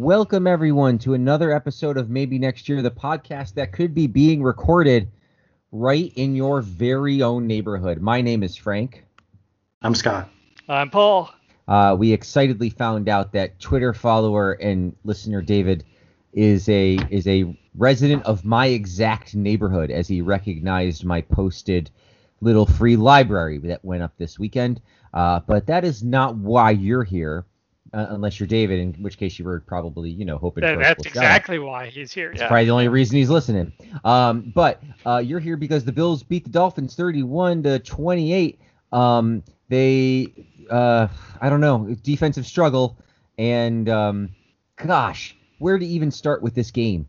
Welcome, everyone, to another episode of Maybe Next Year, the podcast that could be being recorded right in your very own neighborhood. My name is Frank. I'm Scott. I'm Paul. Uh, we excitedly found out that Twitter follower and listener David is a is a resident of my exact neighborhood, as he recognized my posted little free library that went up this weekend. Uh, but that is not why you're here uh, unless you're David, in which case you were probably, you know, hoping That- for that's exactly why he's here. It's Yeah. probably the only reason he's listening. Um, but uh, you're here because the Bills beat the Dolphins 31 to 28. Um, they, uh, I don't know, defensive struggle, and um, gosh, where to even start with this game?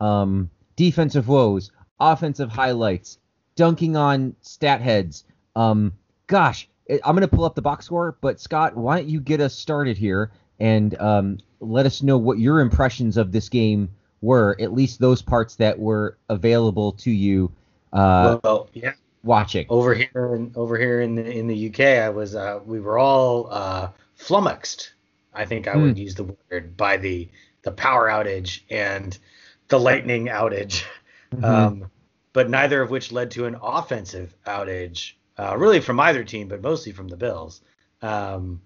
Um, defensive woes, offensive highlights, dunking on stat heads. Um, gosh, I'm gonna pull up the box score, but Scott, why don't you get us started here and um, let us know what your impressions of this game were, at least those parts that were available to you uh, well, yeah. watching. Over here, in, over here in the in the UK, I was uh, we were all uh, flummoxed. I think I would use the word by the the power outage and the lightning outage, Mhm. um, but neither of which led to an offensive outage, uh, really from either team, but mostly from the Bills. Um,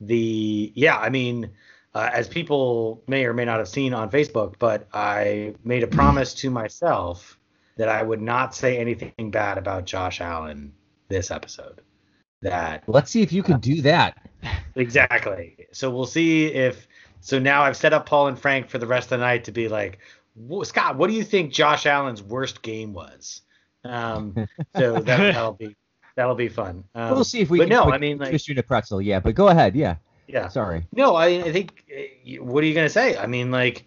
the yeah, I mean, uh, as people may or may not have seen on Facebook, but I made a promise to myself that I would not say anything bad about Josh Allen this episode. That Let's see if you can do that. exactly. So we'll see if. So now I've set up Paul and Frank for the rest of the night to be like, Scott, what do you think Josh Allen's worst game was? Um, so that, that'll be that'll be fun. Um, we'll see if we but can no, I mean like twist you in a pretzel. Yeah, but go ahead. Yeah, yeah. sorry. No, I, I think. uh, What are you gonna say? I mean, like,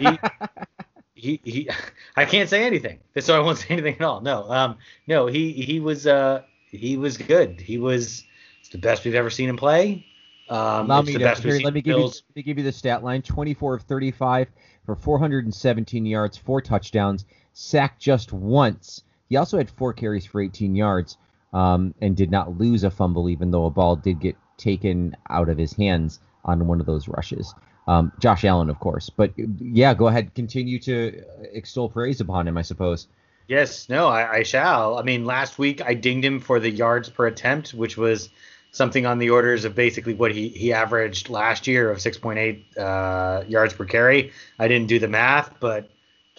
he, he, he, I can't say anything, so I won't say anything at all. No, um, no, he, he was, uh, he was good. He was it's the best we've ever seen him play. Um, Allow me the to best here, let me give you let me give you the stat line: 24 of 35 for 417 yards, four touchdowns, sacked just once. He also had four carries for 18 yards, um, and did not lose a fumble, even though a ball did get taken out of his hands on one of those rushes. Um, Josh Allen, of course, but yeah, go ahead, continue to extol praise upon him, I suppose. Yes, no, I, I shall. I mean, last week I dinged him for the yards per attempt, which was something on the orders of basically what he, he averaged last year of 6.8 uh, yards per carry. I didn't do the math, but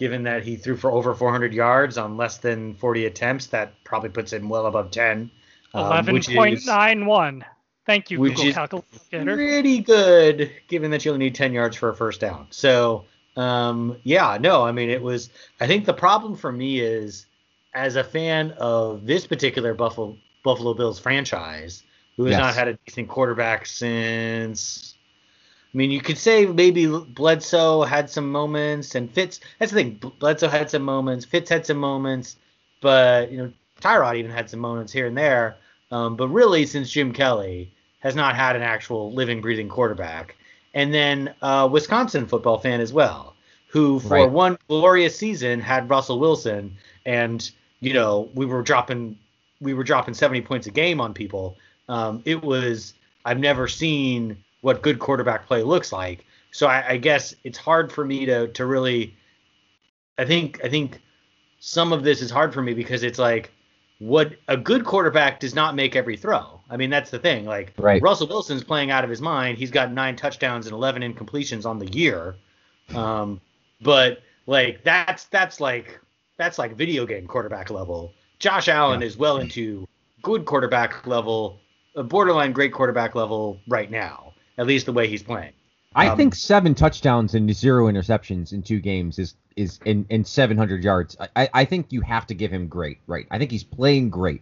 given that he threw for over 400 yards on less than 40 attempts, that probably puts him well above 10. um, Eleven which point is nine one. Thank you, which Google is Calculator. Pretty good, given that you only need 10 yards for a first down. So, um, yeah, no, I mean, it was. I think the problem for me is, as a fan of this particular Buffalo Buffalo Bills franchise, who has Yes. not had a decent quarterback since. I mean, you could say maybe Bledsoe had some moments, and Fitz. That's the thing. Bledsoe had some moments. Fitz had some moments, but you know, Tyrod even had some moments here and there. Um, but really, since Jim Kelly has not had an actual living, breathing quarterback, and then uh, Wisconsin football fan as well, who for Right. one glorious season had Russell Wilson, and you know we were dropping we were dropping 70 points a game on people. Um, it was I've never seen what good quarterback play looks like. So I, I guess it's hard for me to to really. I think I think some of this is hard for me because it's like what a good quarterback does not make every throw. I mean that's the thing. Like Right. Russell Wilson's playing out of his mind. He's got nine touchdowns and 11 incompletions on the year. Um, but like that's that's like that's like video game quarterback level. Josh Allen Yeah. is well into good quarterback level, a borderline great quarterback level right now. At least the way he's playing. I Um, think seven touchdowns and zero interceptions in two games is is in, in 700 yards. I- I, think you have to give him great, right? I think he's playing great.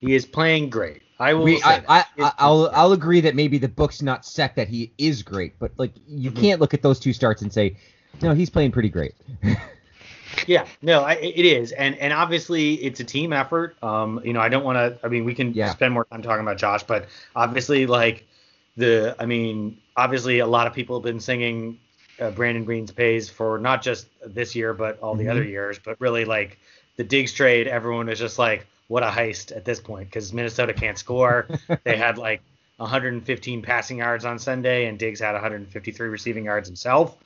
He is playing great. I will We, say I. I, I, I'll I'll agree that maybe the book's not set that he is great, but like you Mhm. can't look at those two starts and say, no, he's playing pretty great. Yeah, no, I, it is, and and obviously it's a team effort. Um, you know, I don't want to. I mean, we can Yeah. spend more time talking about Josh, but obviously, like the, I mean, obviously, a lot of people have been singing uh, Brandon Green's pays for not just this year, but all the Mhm. other years. But really, like the Diggs trade, everyone is just like, what a heist at this point because Minnesota can't score. they had like 115 passing yards on Sunday, and Diggs had 153 receiving yards himself.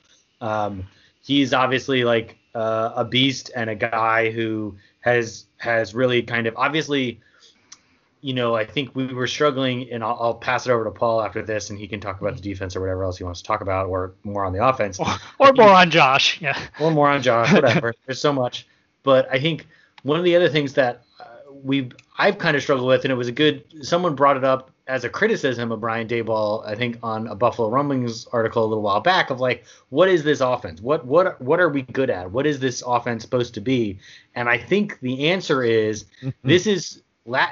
Um, he's obviously like uh, a beast and a guy who has has really kind of obviously you know, I think we were struggling, and I'll, I'll, pass it over to Paul after this, and he can talk about the defense or whatever else he wants to talk about, or more on the offense, or, or more on Josh, yeah, or more on Josh, whatever. There's so much, but I think one of the other things that uh, we I've kind of struggled with, and it was a good someone brought it up as a criticism of Brian Daboll, I think on a Buffalo Rumblings article a little while back of like, what is this offense? What what what are we good at? What is this offense supposed to be? And I think the answer is mm-hmm. this is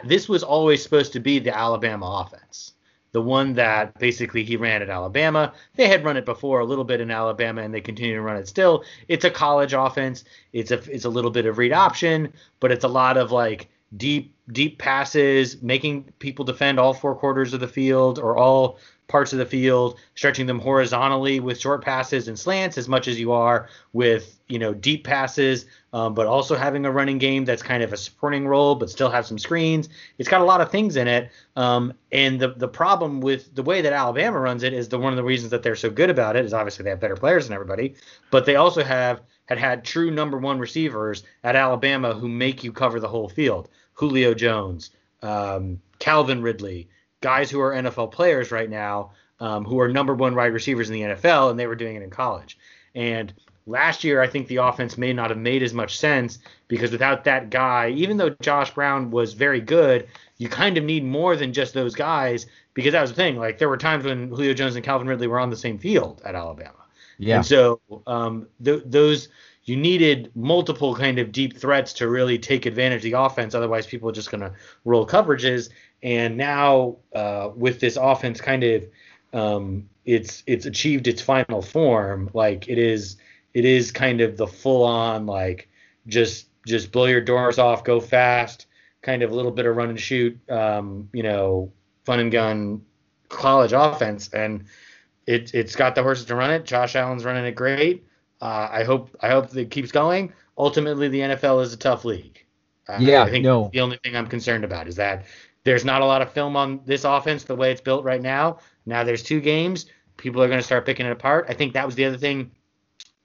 this was always supposed to be the Alabama offense, the one that basically he ran at Alabama. They had run it before a little bit in Alabama, and they continue to run it still. It's a college offense. It's a it's a little bit of read option, but it's a lot of like deep deep passes, making people defend all four quarters of the field or all parts of the field, stretching them horizontally with short passes and slants as much as you are with you know deep passes, um, but also having a running game that's kind of a supporting role, but still have some screens. It's got a lot of things in it. Um, and the the problem with the way that Alabama runs it is the one of the reasons that they're so good about it is obviously they have better players than everybody, but they also have had had true number one receivers at Alabama who make you cover the whole field. Julio Jones, um, Calvin Ridley, guys who are NFL players right now um, who are number one wide receivers in the NFL, and they were doing it in college. And last year, I think the offense may not have made as much sense because without that guy, even though John Brown was very good, you kind of need more than just those guys because that was the thing. Like there were times when Julio Jones and Calvin Ridley were on the same field at Alabama. Yeah. And so um, th- those you needed multiple kind of deep threats to really take advantage of the offense. Otherwise, people are just going to roll coverages. And now uh, with this offense kind of um, it's it's achieved its final form, like it is it is kind of the full on like just just blow your doors off, go fast, kind of a little bit of run and shoot, um, you know, fun and gun college offense, and it it's got the horses to run it. Josh Allen's running it great. Uh, I hope I hope it keeps going. Ultimately, the NFL is a tough league. Uh, yeah, I think no. the only thing I'm concerned about is that there's not a lot of film on this offense the way it's built right now. Now there's two games. People are going to start picking it apart. I think that was the other thing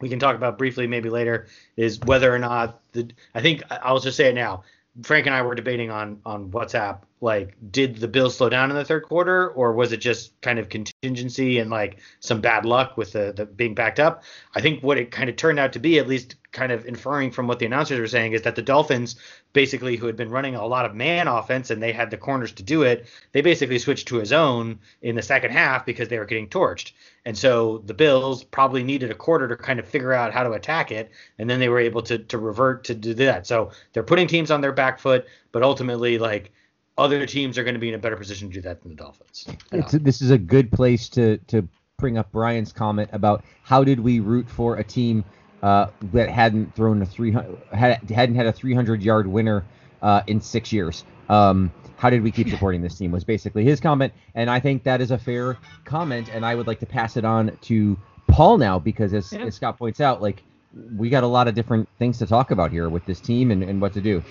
we can talk about briefly maybe later is whether or not the I think I'll just say it now. Frank and I were debating on on WhatsApp like did the Bills slow down in the third quarter or was it just kind of contingency and like some bad luck with the, the being backed up? I think what it kind of turned out to be, at least kind of inferring from what the announcers were saying, is that the Dolphins basically who had been running a lot of man offense and they had the corners to do it, they basically switched to a zone in the second half because they were getting torched. And so the Bills probably needed a quarter to kind of figure out how to attack it, and then they were able to to revert to do that. So they're putting teams on their back foot, but ultimately like other teams are going to be in a better position to do that than the Dolphins. this is a good place to to bring up Brian's comment about how did we root for a team uh, that hadn't thrown a 300 had, hadn't had a 300 yard winner uh, in six years. Um, how did we keep supporting this team was basically his comment, and I think that is a fair comment, and I would like to pass it on to Paul now because as, yeah. as Scott points out, like we got a lot of different things to talk about here with this team and, and what to do.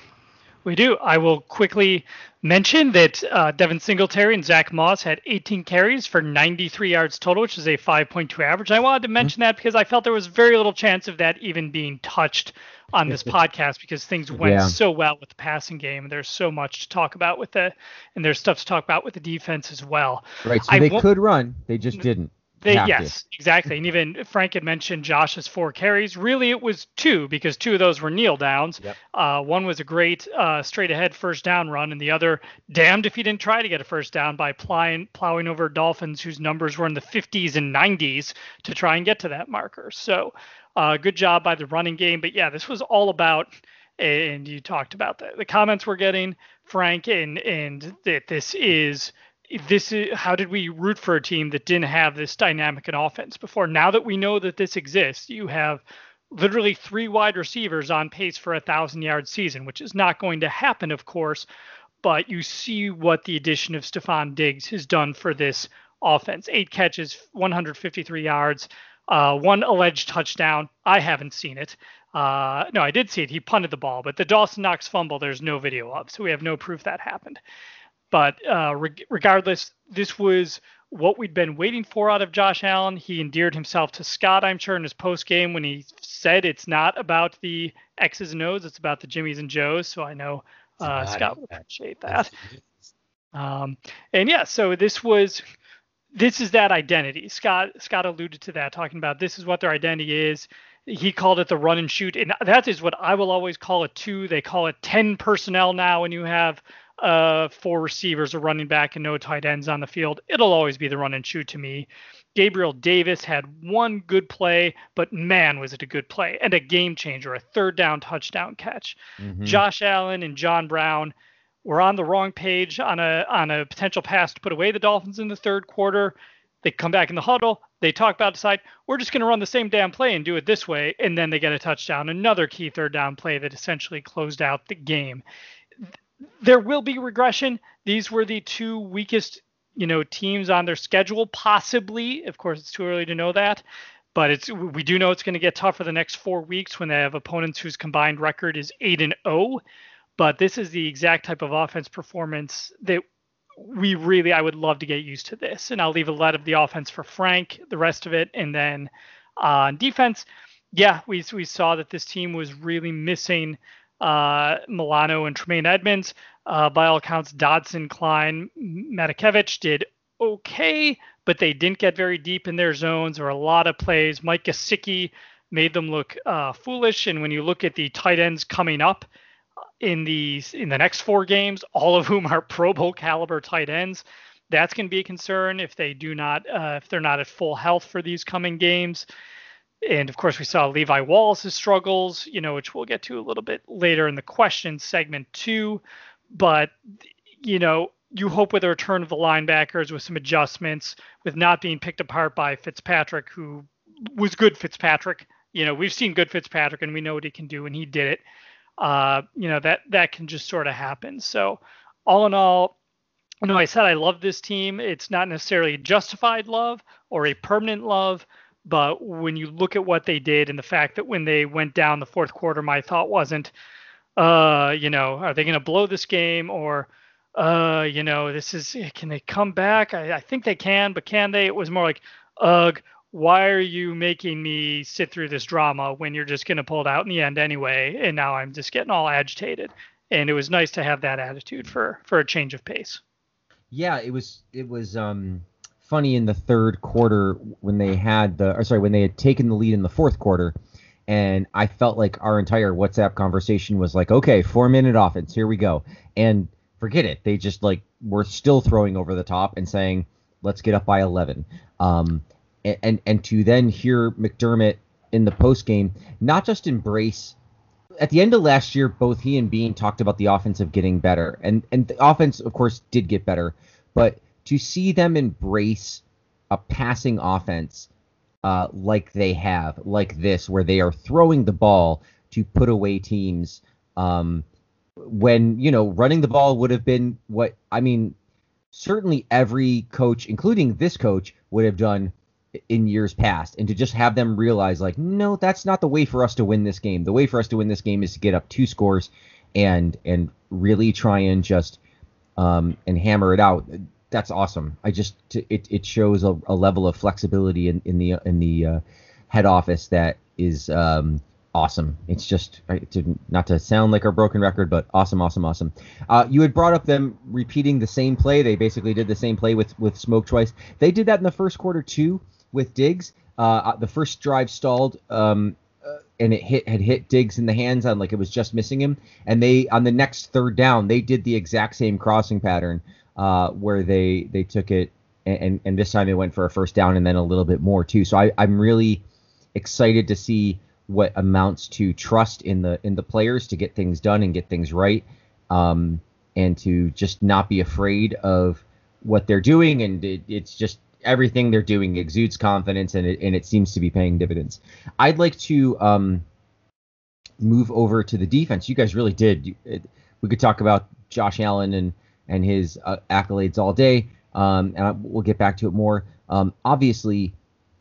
We do. I will quickly mention that uh, Devin Singletary and Zach Moss had 18 carries for 93 yards total, which is a 5.2 average. I wanted to mm-hmm. mention mm-hmm. that because I felt there was very little chance of that even being touched on this podcast because things went yeah. so well with the passing game. There's so much to talk about with the, and there's stuff to talk about with the defense as well. Right. So I they could run, they just didn't. They, yes, to. exactly. And even Frank had mentioned Josh's four carries. Really, it was two because two of those were kneel downs. Yep. Uh, one was a great uh, straight ahead first down run, and the other, damned if he didn't try to get a first down by plowing, plowing over Dolphins, whose numbers were in the 50s and 90s, to try and get to that marker. So, uh, good job by the running game. But yeah, this was all about, and you talked about the, the comments we're getting, Frank, and and that this is this is how did we root for a team that didn't have this dynamic in offense before? Now that we know that this exists, you have literally three wide receivers on pace for a thousand yard season, which is not going to happen, of course. But you see what the addition of Stefon Diggs has done for this offense: eight catches, 153 yards, uh, one alleged touchdown. I haven't seen it. Uh, no, I did see it. He punted the ball, but the Dawson Knox fumble, there's no video of, so we have no proof that happened. But uh, re- regardless, this was what we'd been waiting for out of Josh Allen. He endeared himself to Scott, I'm sure, in his post game when he said it's not about the X's and O's, it's about the Jimmys and Joes. So I know uh, Scott would appreciate that. Um, and yeah, so this was this is that identity. Scott Scott alluded to that, talking about this is what their identity is. He called it the run and shoot, and that is what I will always call it too. They call it 10 personnel now and you have uh, four receivers, a running back, and no tight ends on the field. It'll always be the run and shoot to me. Gabriel Davis had one good play, but man, was it a good play and a game changer, a third down touchdown catch. Mm-hmm. Josh Allen and John Brown were on the wrong page on a on a potential pass to put away the Dolphins in the third quarter. They come back in the huddle. They talk about decide we're just going to run the same damn play and do it this way, and then they get a touchdown, another key third down play that essentially closed out the game. There will be regression. These were the two weakest, you know, teams on their schedule, possibly. Of course, it's too early to know that, but it's we do know it's going to get tougher the next four weeks when they have opponents whose combined record is eight and zero. Oh. But this is the exact type of offense performance that we really, I would love to get used to this. And I'll leave a lot of the offense for Frank, the rest of it. And then uh, on defense, yeah, we, we saw that this team was really missing uh, Milano and Tremaine Edmunds. Uh, by all accounts, Dodson, Klein, Matakevich did okay, but they didn't get very deep in their zones or a lot of plays. Mike Gesicki made them look uh, foolish. And when you look at the tight ends coming up, in the in the next four games, all of whom are Pro Bowl caliber tight ends. That's going to be a concern if they do not uh, if they're not at full health for these coming games. And of course, we saw Levi Wallace's struggles, you know, which we'll get to a little bit later in the question segment too. But you know, you hope with the return of the linebackers, with some adjustments, with not being picked apart by Fitzpatrick, who was good Fitzpatrick. You know, we've seen good Fitzpatrick, and we know what he can do, and he did it uh, you know that that can just sort of happen. So all in all, you know, I said I love this team. It's not necessarily justified love or a permanent love, but when you look at what they did and the fact that when they went down the fourth quarter, my thought wasn't, uh, you know, are they going to blow this game or, uh, you know, this is can they come back? I, I think they can, but can they? It was more like, ugh, why are you making me sit through this drama when you're just going to pull it out in the end anyway and now i'm just getting all agitated and it was nice to have that attitude for for a change of pace yeah it was it was um funny in the third quarter when they had the or sorry when they had taken the lead in the fourth quarter and i felt like our entire whatsapp conversation was like okay four minute offense here we go. And forget it. They just like were still throwing over the top and saying let's get up by 11 um and and to then hear McDermott in the post game not just embrace at the end of last year both he and Beane talked about the offensive getting better. And and the offense of course did get better but to see them embrace a passing offense uh, like they have like this where they are throwing the ball to put away teams um, when you know running the ball would have been what I mean certainly every coach including this coach would have done in years past. And to just have them realize like no that's not the way for us to win this game. The way for us to win this game is to get up two scores and and really try and just um and hammer it out that's awesome. I just it it shows a, a level of flexibility in in the in the uh, head office that is um awesome. It's just to, not to sound like a broken record but awesome awesome awesome. Uh, you had brought up them repeating the same play. They basically did the same play with with smoke twice. They did that in the first quarter too with Diggs. Uh, uh, the first drive stalled, um, uh, and it hit had hit Diggs in the hands on like it was just missing him. And they on the next third down, they did the exact same crossing pattern uh, where they they took it and, and this time they went for a first down and then a little bit more too. So I, I'm really excited to see what amounts to trust in the in the players to get things done and get things right, um, and to just not be afraid of what they're doing. And it, it's just everything they're doing exudes confidence and it, and it seems to be paying dividends. I'd like to um, move over to the defense. You guys really did. It, we could talk about Josh Allen and and his uh, accolades all day, um, and I, we'll get back to it more. Um, obviously,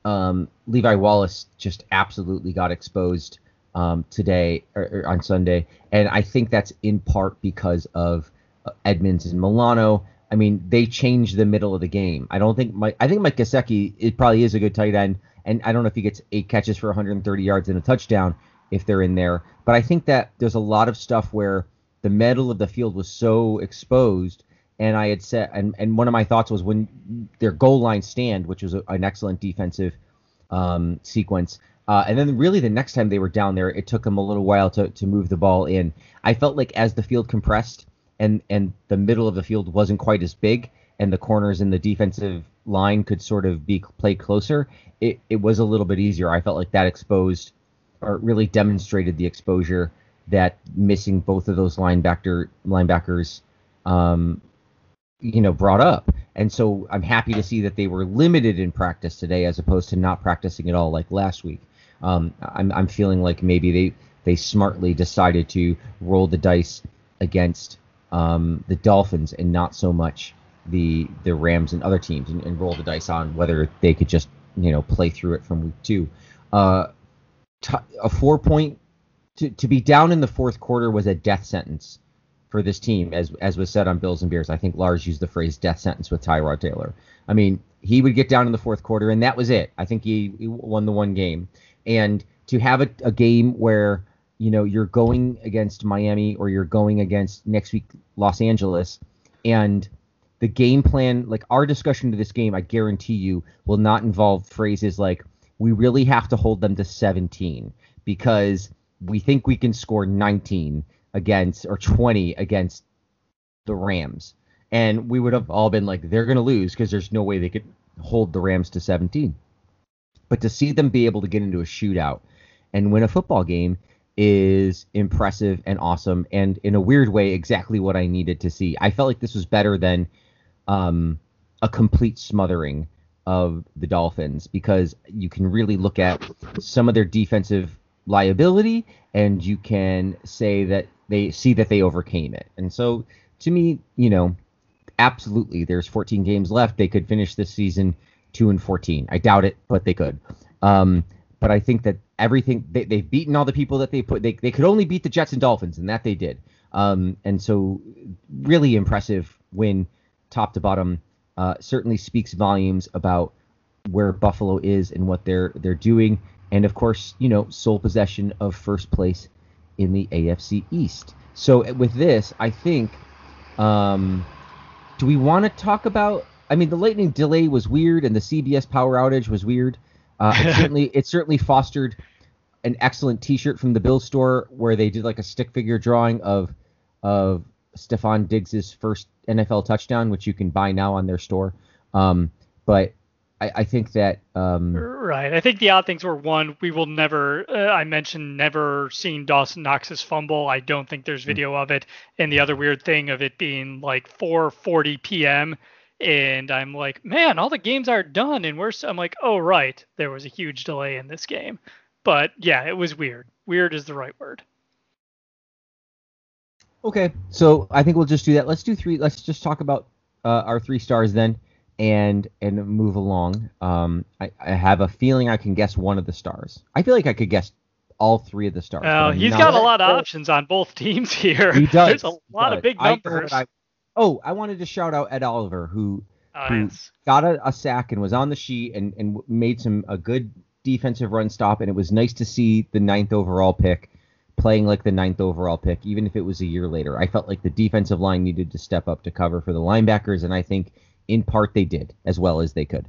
um, Levi Wallace just absolutely got exposed um, today or, or, on Sunday, and I think that's in part because of Edmonds Edmunds and Milano I mean, they changed the middle of the game. I don't think Mike. I think Mike Gesicki it probably is a good tight end, and I don't know if he gets eight catches for 130 yards and a touchdown if they're in there. But I think that there's a lot of stuff where the middle of the field was so exposed. And I had said, and, and one of my thoughts was when their goal line stand, which was a, an excellent defensive um, sequence. Uh, and then really the next time they were down there, it took them a little while to, to move the ball in. I felt like as the field compressed and and the middle of the field wasn't quite as big, and the corners in the defensive line could sort of be played closer, it, it was a little bit easier. I felt like that exposed or really demonstrated the exposure that missing both of those linebacker linebackers um, you know brought up. And so i'm happy to see that they were limited in practice today as opposed to not practicing at all like last week. Um, I'm, I'm feeling like maybe they they smartly decided to roll the dice against um, the dolphins and not so much the the rams and other teams and, and, roll the dice on whether they could just you know play through it from week two. Uh, t- a four point to, to be down in the fourth quarter was a death sentence for this team, as as was said on Bills and Beers. I think Lars used the phrase "death sentence" with Tyrod Taylor. I mean, he would get down in the fourth quarter, and that was it. I think he, he won the one game. And to have a, a game where you know you're going against Miami or you're going against next week Los Angeles, and the game plan, like our discussion to this game, I guarantee you, will not involve phrases like "we really have to hold them to 17" because we think we can score 19 against or 20 against the Rams. And we would have all been like, they're going to lose because there's no way they could hold the Rams to 17. But to see them be able to get into a shootout and win a football game is impressive and awesome. And in a weird way, exactly what I needed to see. I felt like this was better than um, a complete smothering of the Dolphins because you can really look at some of their defensive liability and you can say that they see that they overcame it. And so to me, you know, absolutely there's 14 games left. They could finish this season 2 and 14. I doubt it, but they could. Um, but I think that everything they, they've beaten all the people that they put they, they could only beat the Jets and Dolphins and that they did. Um, and so really impressive win top to bottom. Uh, certainly speaks volumes about where Buffalo is and what they're they're doing and of course, you know, sole possession of first place in the AFC East. So with this, I think, um, do we want to talk about? I mean, the lightning delay was weird, and the CBS power outage was weird. Uh, it certainly, it certainly fostered an excellent T-shirt from the Bill store where they did like a stick figure drawing of of Stefon Diggs's first NFL touchdown, which you can buy now on their store. Um, but I, I think that um, right. I think the odd things were one, we will never. Uh, I mentioned never seeing Dawson Knox's fumble. I don't think there's hmm. video mm-hmm. of it. And the other weird thing of it being like 4:40 p.m. and I'm like, man, all the games are done, and we're. I'm like, oh right, there was a huge delay in this game. But yeah, it was weird. Weird is the right word. Okay, so I think we'll just do that. Let's do three. Let's just talk about uh, our three stars then and and move along. Um, I, I have a feeling I can guess one of the stars. I feel like I could guess all three of the stars. Oh, he's got a lot of options on both teams here. He does. There's a lot of big numbers. I, oh, I wanted to shout out Ed Oliver, who, oh, who yes. got a, a, sack and was on the sheet and, and made some a good defensive run stop. And it was nice to see the ninth overall pick playing like the ninth overall pick, even if it was a year later. I felt like the defensive line needed to step up to cover for the linebackers, and I think in part they did as well as they could.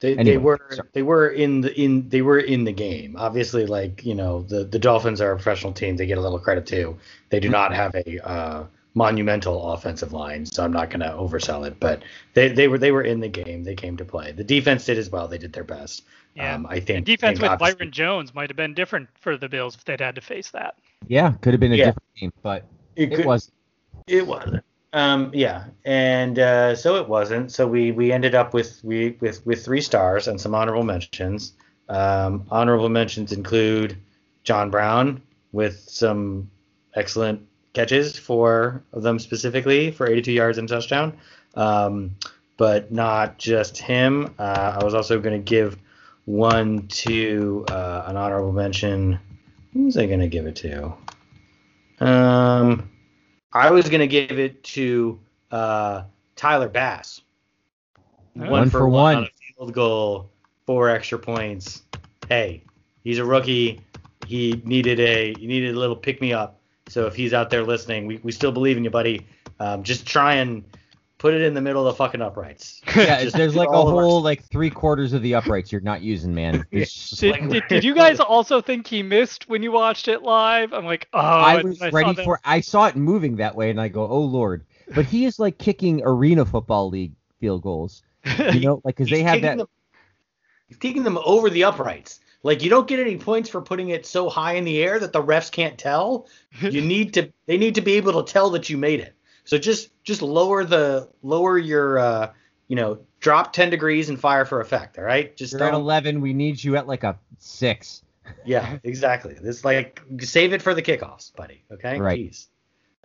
They, anyway, they were sorry. they were in the in they were in the game. Obviously, like you know, the the Dolphins are a professional team. They get a little credit too. They do not have a uh, monumental offensive line, so I'm not going to oversell it. But they they were they were in the game. They came to play. The defense did as well. They did their best. Yeah, um, I think the defense with Byron Jones might have been different for the Bills if they'd had to face that. Yeah, could have been a yeah. different game, but it, it was. It wasn't. Um, yeah, and uh, so it wasn't. So we we ended up with we with with three stars and some honorable mentions. Um, honorable mentions include John Brown with some excellent catches, four of them specifically for 82 yards and touchdown. Um, but not just him. Uh, I was also going to give one to uh, an honorable mention. Who was I going to give it to? Um, I was gonna give it to uh, Tyler Bass. One for one. on a field goal, four extra points. Hey, he's a rookie. He needed a he needed a little pick me up. So if he's out there listening, we, we still believe in you, buddy. Um, just try and put it in the middle of the fucking uprights. Yeah, Just there's like a all of our- whole like three quarters of the uprights you're not using, man. It's Did, like- did, did you guys also think he missed when you watched it live? I'm like, oh, I was I ready that- for. I saw it moving that way, and I go, "Oh Lord!" But he is like kicking arena football league field goals. You know, like because they have that. Them, he's kicking them over the uprights. Like you don't get any points for putting it so high in the air that the refs can't tell. You need to. They need to be able to tell that you made it. So just just lower the lower your uh you know drop 10 degrees and fire for effect. All right. Just You're at 11. We need you at like a six. Yeah, exactly. This like save it for the kickoffs, buddy. Okay. Right. Jeez.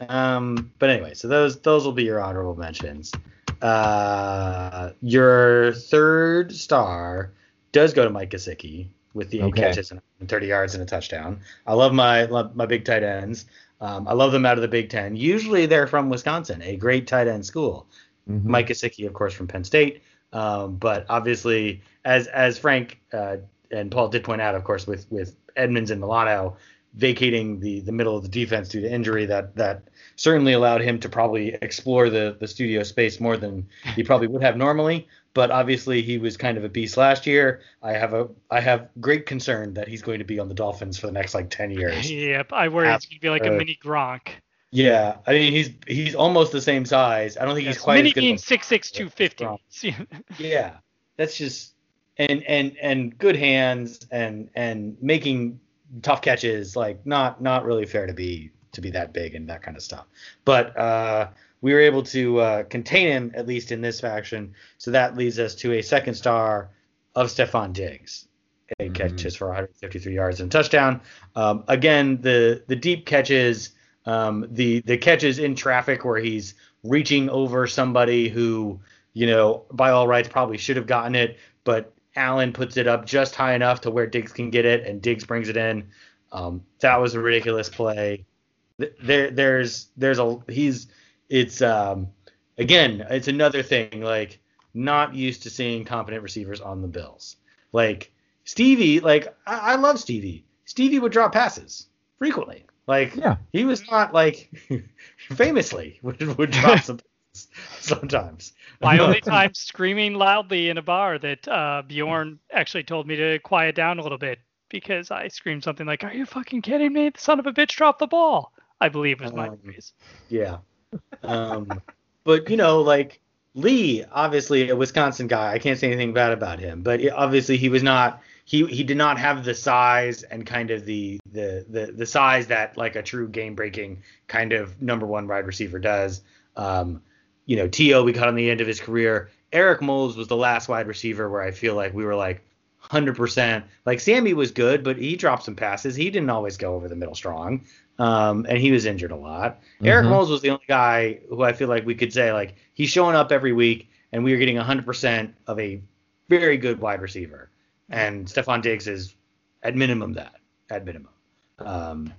Um. But anyway, so those those will be your honorable mentions. Uh, your third star does go to Mike Gesicki with the eight Okay. catches and 30 yards and a touchdown. I love my love my big tight ends. Um, I love them out of the Big Ten. Usually they're from Wisconsin, a great tight end school. Mhm. Mike Gesicki, of course, from Penn State. Um, but obviously, as as Frank uh, and Paul did point out, of course, with with Edmunds and Milano vacating the the middle of the defense due to injury, that that certainly allowed him to probably explore the the studio space more than he probably would have normally. But obviously, he was kind of a beast last year. I have a I have great concern that he's going to be on the Dolphins for the next like ten years. Yep, I worry it's gonna be like a Uh, mini Gronk. Yeah, I mean he's he's almost the same size. I don't think he's Yes, quite mini as good. means six six two fifty. Yeah, that's just and and and good hands and and making tough catches. Like not not really fair to be to be that big and that kind of stuff. But uh, we were able to uh, contain him at least in this faction. So that leads us to a second star of Stefon Diggs. Eight Mhm. catches for 153 yards and touchdown. Um, again, the the deep catches, um, the the catches in traffic where he's reaching over somebody who, you know, by all rights probably should have gotten it, but Allen puts it up just high enough to where Diggs can get it, and Diggs brings it in. Um, that was a ridiculous play. There, there's, there's a, he's, it's, um, again, it's another thing. Like, not used to seeing competent receivers on the Bills. Like Stevie, like I, I love Stevie. Stevie would drop passes frequently. Like Yeah. he was not like famously would, would drop some sometimes. My only time screaming loudly in a bar that uh, Bjorn actually told me to quiet down a little bit because I screamed something like, "Are you fucking kidding me? The son of a bitch dropped the ball." I believe was my Um, phrase. Yeah. Um, but you know, like Lee, obviously a Wisconsin guy. I can't say anything bad about him, but obviously he was not. He he did not have the size and kind of the the the, the size that like a true game breaking kind of number one wide receiver does. Um, you know, T.O. we got on the end of his career. Eric Moulds was the last wide receiver where I feel like we were like 100%. Like Sammy was good, but he dropped some passes. He didn't always go over the middle strong. Um, and he was injured a lot. Eric Mhm. Moulds was the only guy who I feel like we could say like he's showing up every week and we are getting 100% of a very good wide receiver. And Stefon Diggs is at minimum that, at minimum. Um,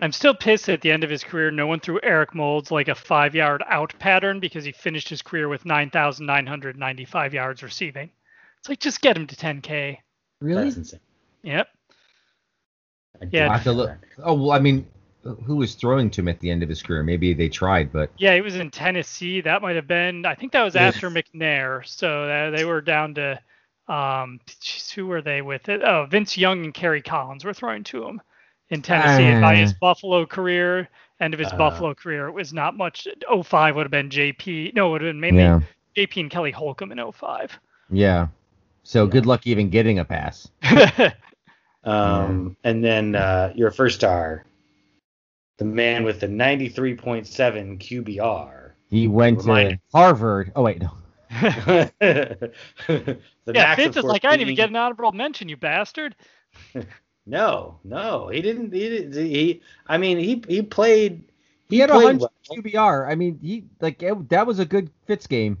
I'm still pissed at the end of his career. No one threw Eric Moulds like a five yard out pattern because he finished his career with 9,995 yards receiving. It's like just get him to 10k. Really? that's insane. Yep. I Yeah. I don't have to look. Oh well, I mean, who was throwing to him at the end of his career? Maybe they tried, but Yeah, he was in Tennessee. That might have been. I think that was after McNair. So uh, they were down to. Um, jeez, who were they with it? Oh, Vince Young and Kerry Collins were throwing to him in Tennessee. And by his Ah. Buffalo career, end of his Uh. Buffalo career, it was not much. 05 would have been JP. No, it would have been mainly yeah, JP and Kelly Holcomb in 05. yeah. So good luck even getting a pass. Um, and then uh, your first star, the man with the 93.7 QBR. He went to Reminder. Harvard. Oh wait, no. the yeah, max, Vince is course, like, I didn't even get an honorable mention, you bastard. No, no, he didn't. He, didn't, he I mean, he he played. He had a played hundred well. QBR. I mean, he like it, that was a good Fitz game.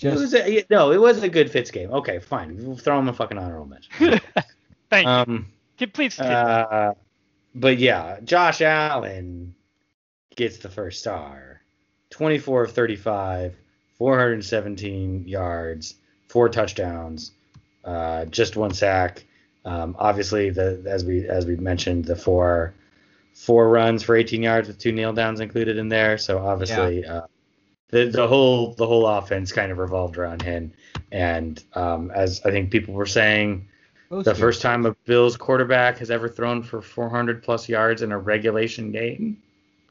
It was a, no, it was a good Fitz game. Okay, fine. We'll throw him a fucking honorable mention. Thank um, you. Please. uh, but yeah, Josh Allen gets the first star. 24 of 35, 417 yards, four touchdowns, uh, just one sack. Um, obviously, the as we as we mentioned, the four four runs for 18 yards with two kneel downs included in there. So obviously, yeah. uh, the the whole the whole offense kind of revolved around him. And um, as I think people were saying, Most the first time a Bills quarterback has ever thrown for 400 plus yards in a regulation game.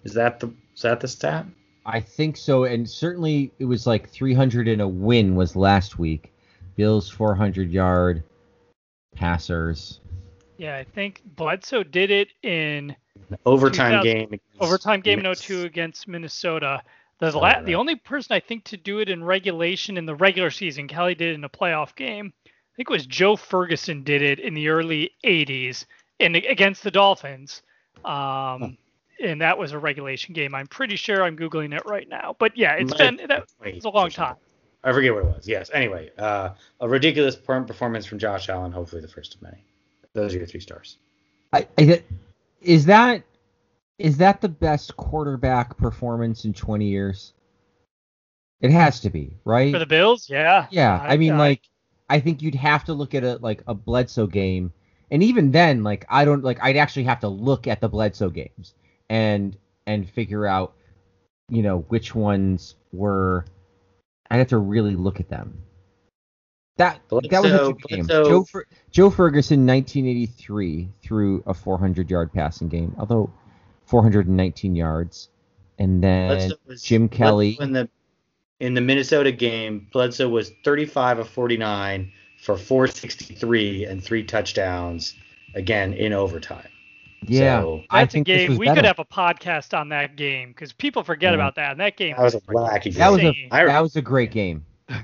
Is that the is that the stat? I think so, and certainly it was like 300 in a win was last week. Bills 400 yard passers. Yeah, I think Bledsoe did it in overtime game. Overtime game in 02 against Minnesota. The la- right. the only person I think to do it in regulation in the regular season, Kelly did in a playoff game. I think it was Joe Ferguson did it in the early 80s in against the Dolphins. Um, huh. And that was a regulation game. I'm pretty sure I'm googling it right now. But yeah, it's My, been that was a long time. I forget what it was. Yes. Anyway, uh, a ridiculous performance from Josh Allen. Hopefully, the first of many. Those are your three stars. I, I, is that is that the best quarterback performance in 20 years? It has to be, right? For the Bills, yeah. Yeah, I, I mean, I, like, I think you'd have to look at a like a Bledsoe game, and even then, like, I don't like. I'd actually have to look at the Bledsoe games and and figure out, you know, which ones were. I'd have to really look at them. That Bledsoe, that was a good game. Joe, Joe Ferguson, 1983, threw a 400 yard passing game. Although 419 yards. And then Jim Kelly. In the in the Minnesota game, Bledsoe was 35 of 49 for 463 and three touchdowns. Again in overtime. Yeah, so, I think a game. we better. could have a podcast on that game because people forget yeah. about that. And that game that was, was a wacky game. That was a that was a great game.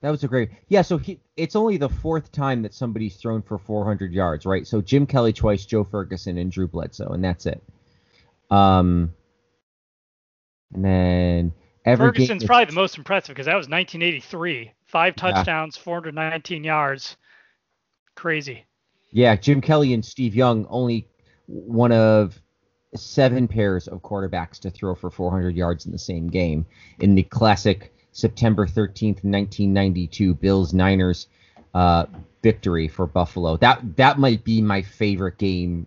That was a great. Yeah, so he, it's only the fourth time that somebody's thrown for 400 yards, right? So Jim Kelly twice, Joe Ferguson, and Drew Bledsoe, and that's it. Um, and then every Ferguson's game, probably the most impressive because that was 1983, five touchdowns, yeah. 419 yards, crazy. Yeah, Jim Kelly and Steve Young only one of seven pairs of quarterbacks to throw for 400 yards in the same game in the classic September 13th, 1992 Bills Niners uh, victory for Buffalo. That that might be my favorite game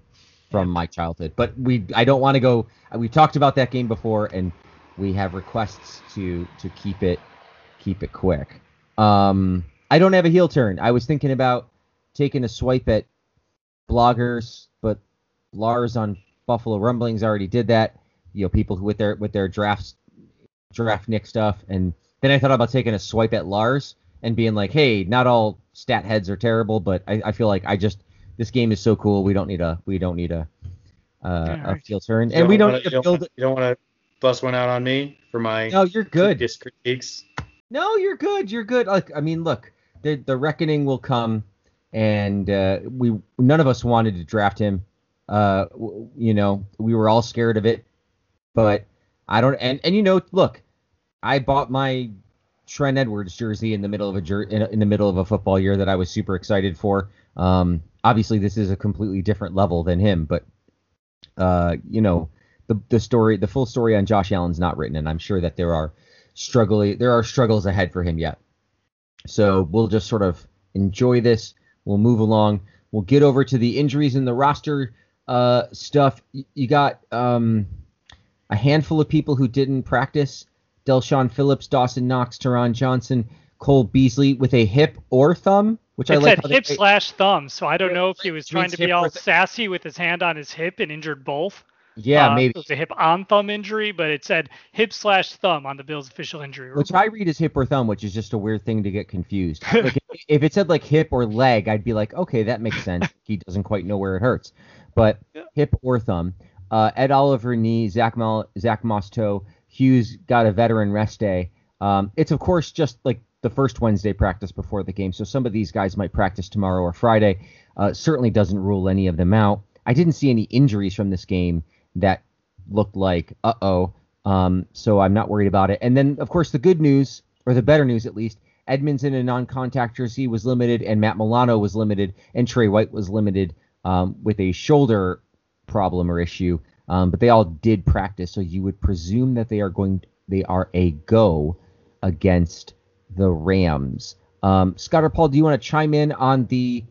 from my childhood. But we I don't want to go. We talked about that game before, and we have requests to to keep it keep it quick. Um, I don't have a heel turn. I was thinking about taking a swipe at bloggers, but Lars on Buffalo Rumblings already did that. You know, people who with their with their drafts draft Nick stuff and then I thought about taking a swipe at Lars and being like, hey, not all stat heads are terrible, but I, I feel like I just this game is so cool. We don't need a we don't need a uh, a heel turn, and we don't wanna, need to build. You don't want to bust one out on me for my no, you're good. Critiques. No, you're good. You're good. Like I mean, look, the the reckoning will come, and uh, we none of us wanted to draft him. Uh, you know, we were all scared of it, but I don't. And and you know, look, I bought my Trent Edwards jersey in the middle of a jer- in, in, the middle of a football year that I was super excited for. Um, obviously, this is a completely different level than him, but uh, you know, the the story, the full story on Josh Allen's not written, and I'm sure that there are struggling there are struggles ahead for him yet. So we'll just sort of enjoy this. We'll move along. We'll get over to the injuries in the roster uh, stuff. You got um, a handful of people who didn't practice. Del'Shawn Phillips, Dawson Knox, Taron Johnson, Cole Beasley with a hip or thumb, which it I like. said hip they, slash thumb, so I don't know if he was trying to be all sassy with his hand on his hip and injured both. Yeah, uh, maybe it was a hip on thumb injury, but it said hip slash thumb on the Bills' official injury report. Which I read as hip or thumb, which is just a weird thing to get confused. Like if, it said like hip or leg, I'd be like, okay, that makes sense. he doesn't quite know where it hurts, but yeah. hip or thumb. Uh, Ed Oliver knee, Zach Mal- Zach Moss toe, Hughes got a veteran rest day. Um, it's of course just like the first Wednesday practice before the game, so some of these guys might practice tomorrow or Friday. Uh, certainly doesn't rule any of them out. I didn't see any injuries from this game that looked like uh oh. Um, so I'm not worried about it. And then of course the good news, or the better news at least, Edmunds in a non-contact jersey was limited, and Matt Milano was limited, and Trey White was limited um, with a shoulder problem or issue. Um, but they all did practice, so you would presume that they are going, they are a go against the Rams. Um, Scott or Paul, do you want to chime in on the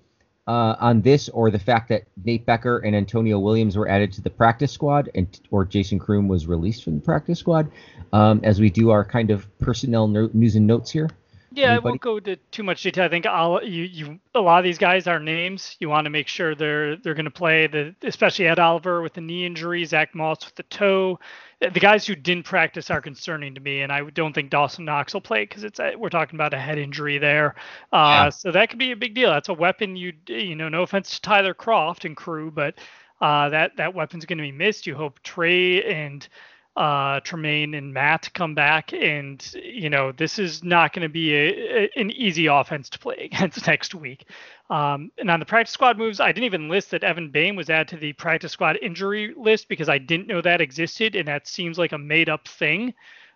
uh, on this or the fact that Nate Becker and Antonio Williams were added to the practice squad and or Jason Croom was released from the practice squad um, as we do our kind of personnel no- news and notes here? Yeah, Anybody? I won't go into too much detail. I think I'll, you, you, a lot of these guys are names. You want to make sure they're they're going to play. The especially Ed Oliver with the knee injury, Zach Moss with the toe. The guys who didn't practice are concerning to me, and I don't think Dawson Knox will play because it's a, we're talking about a head injury there. Uh, yeah. So that could be a big deal. That's a weapon you you know. No offense to Tyler Kroft and crew, but uh, that that weapon's going to be missed. You hope Trey and uh, Tremaine and Matt come back, and you know this is not going to be a, a, an easy offense to play against next week. Um, and on the practice squad moves, I didn't even list that Evan Bain was added to the practice squad injury list because I didn't know that existed, and that seems like a made-up thing.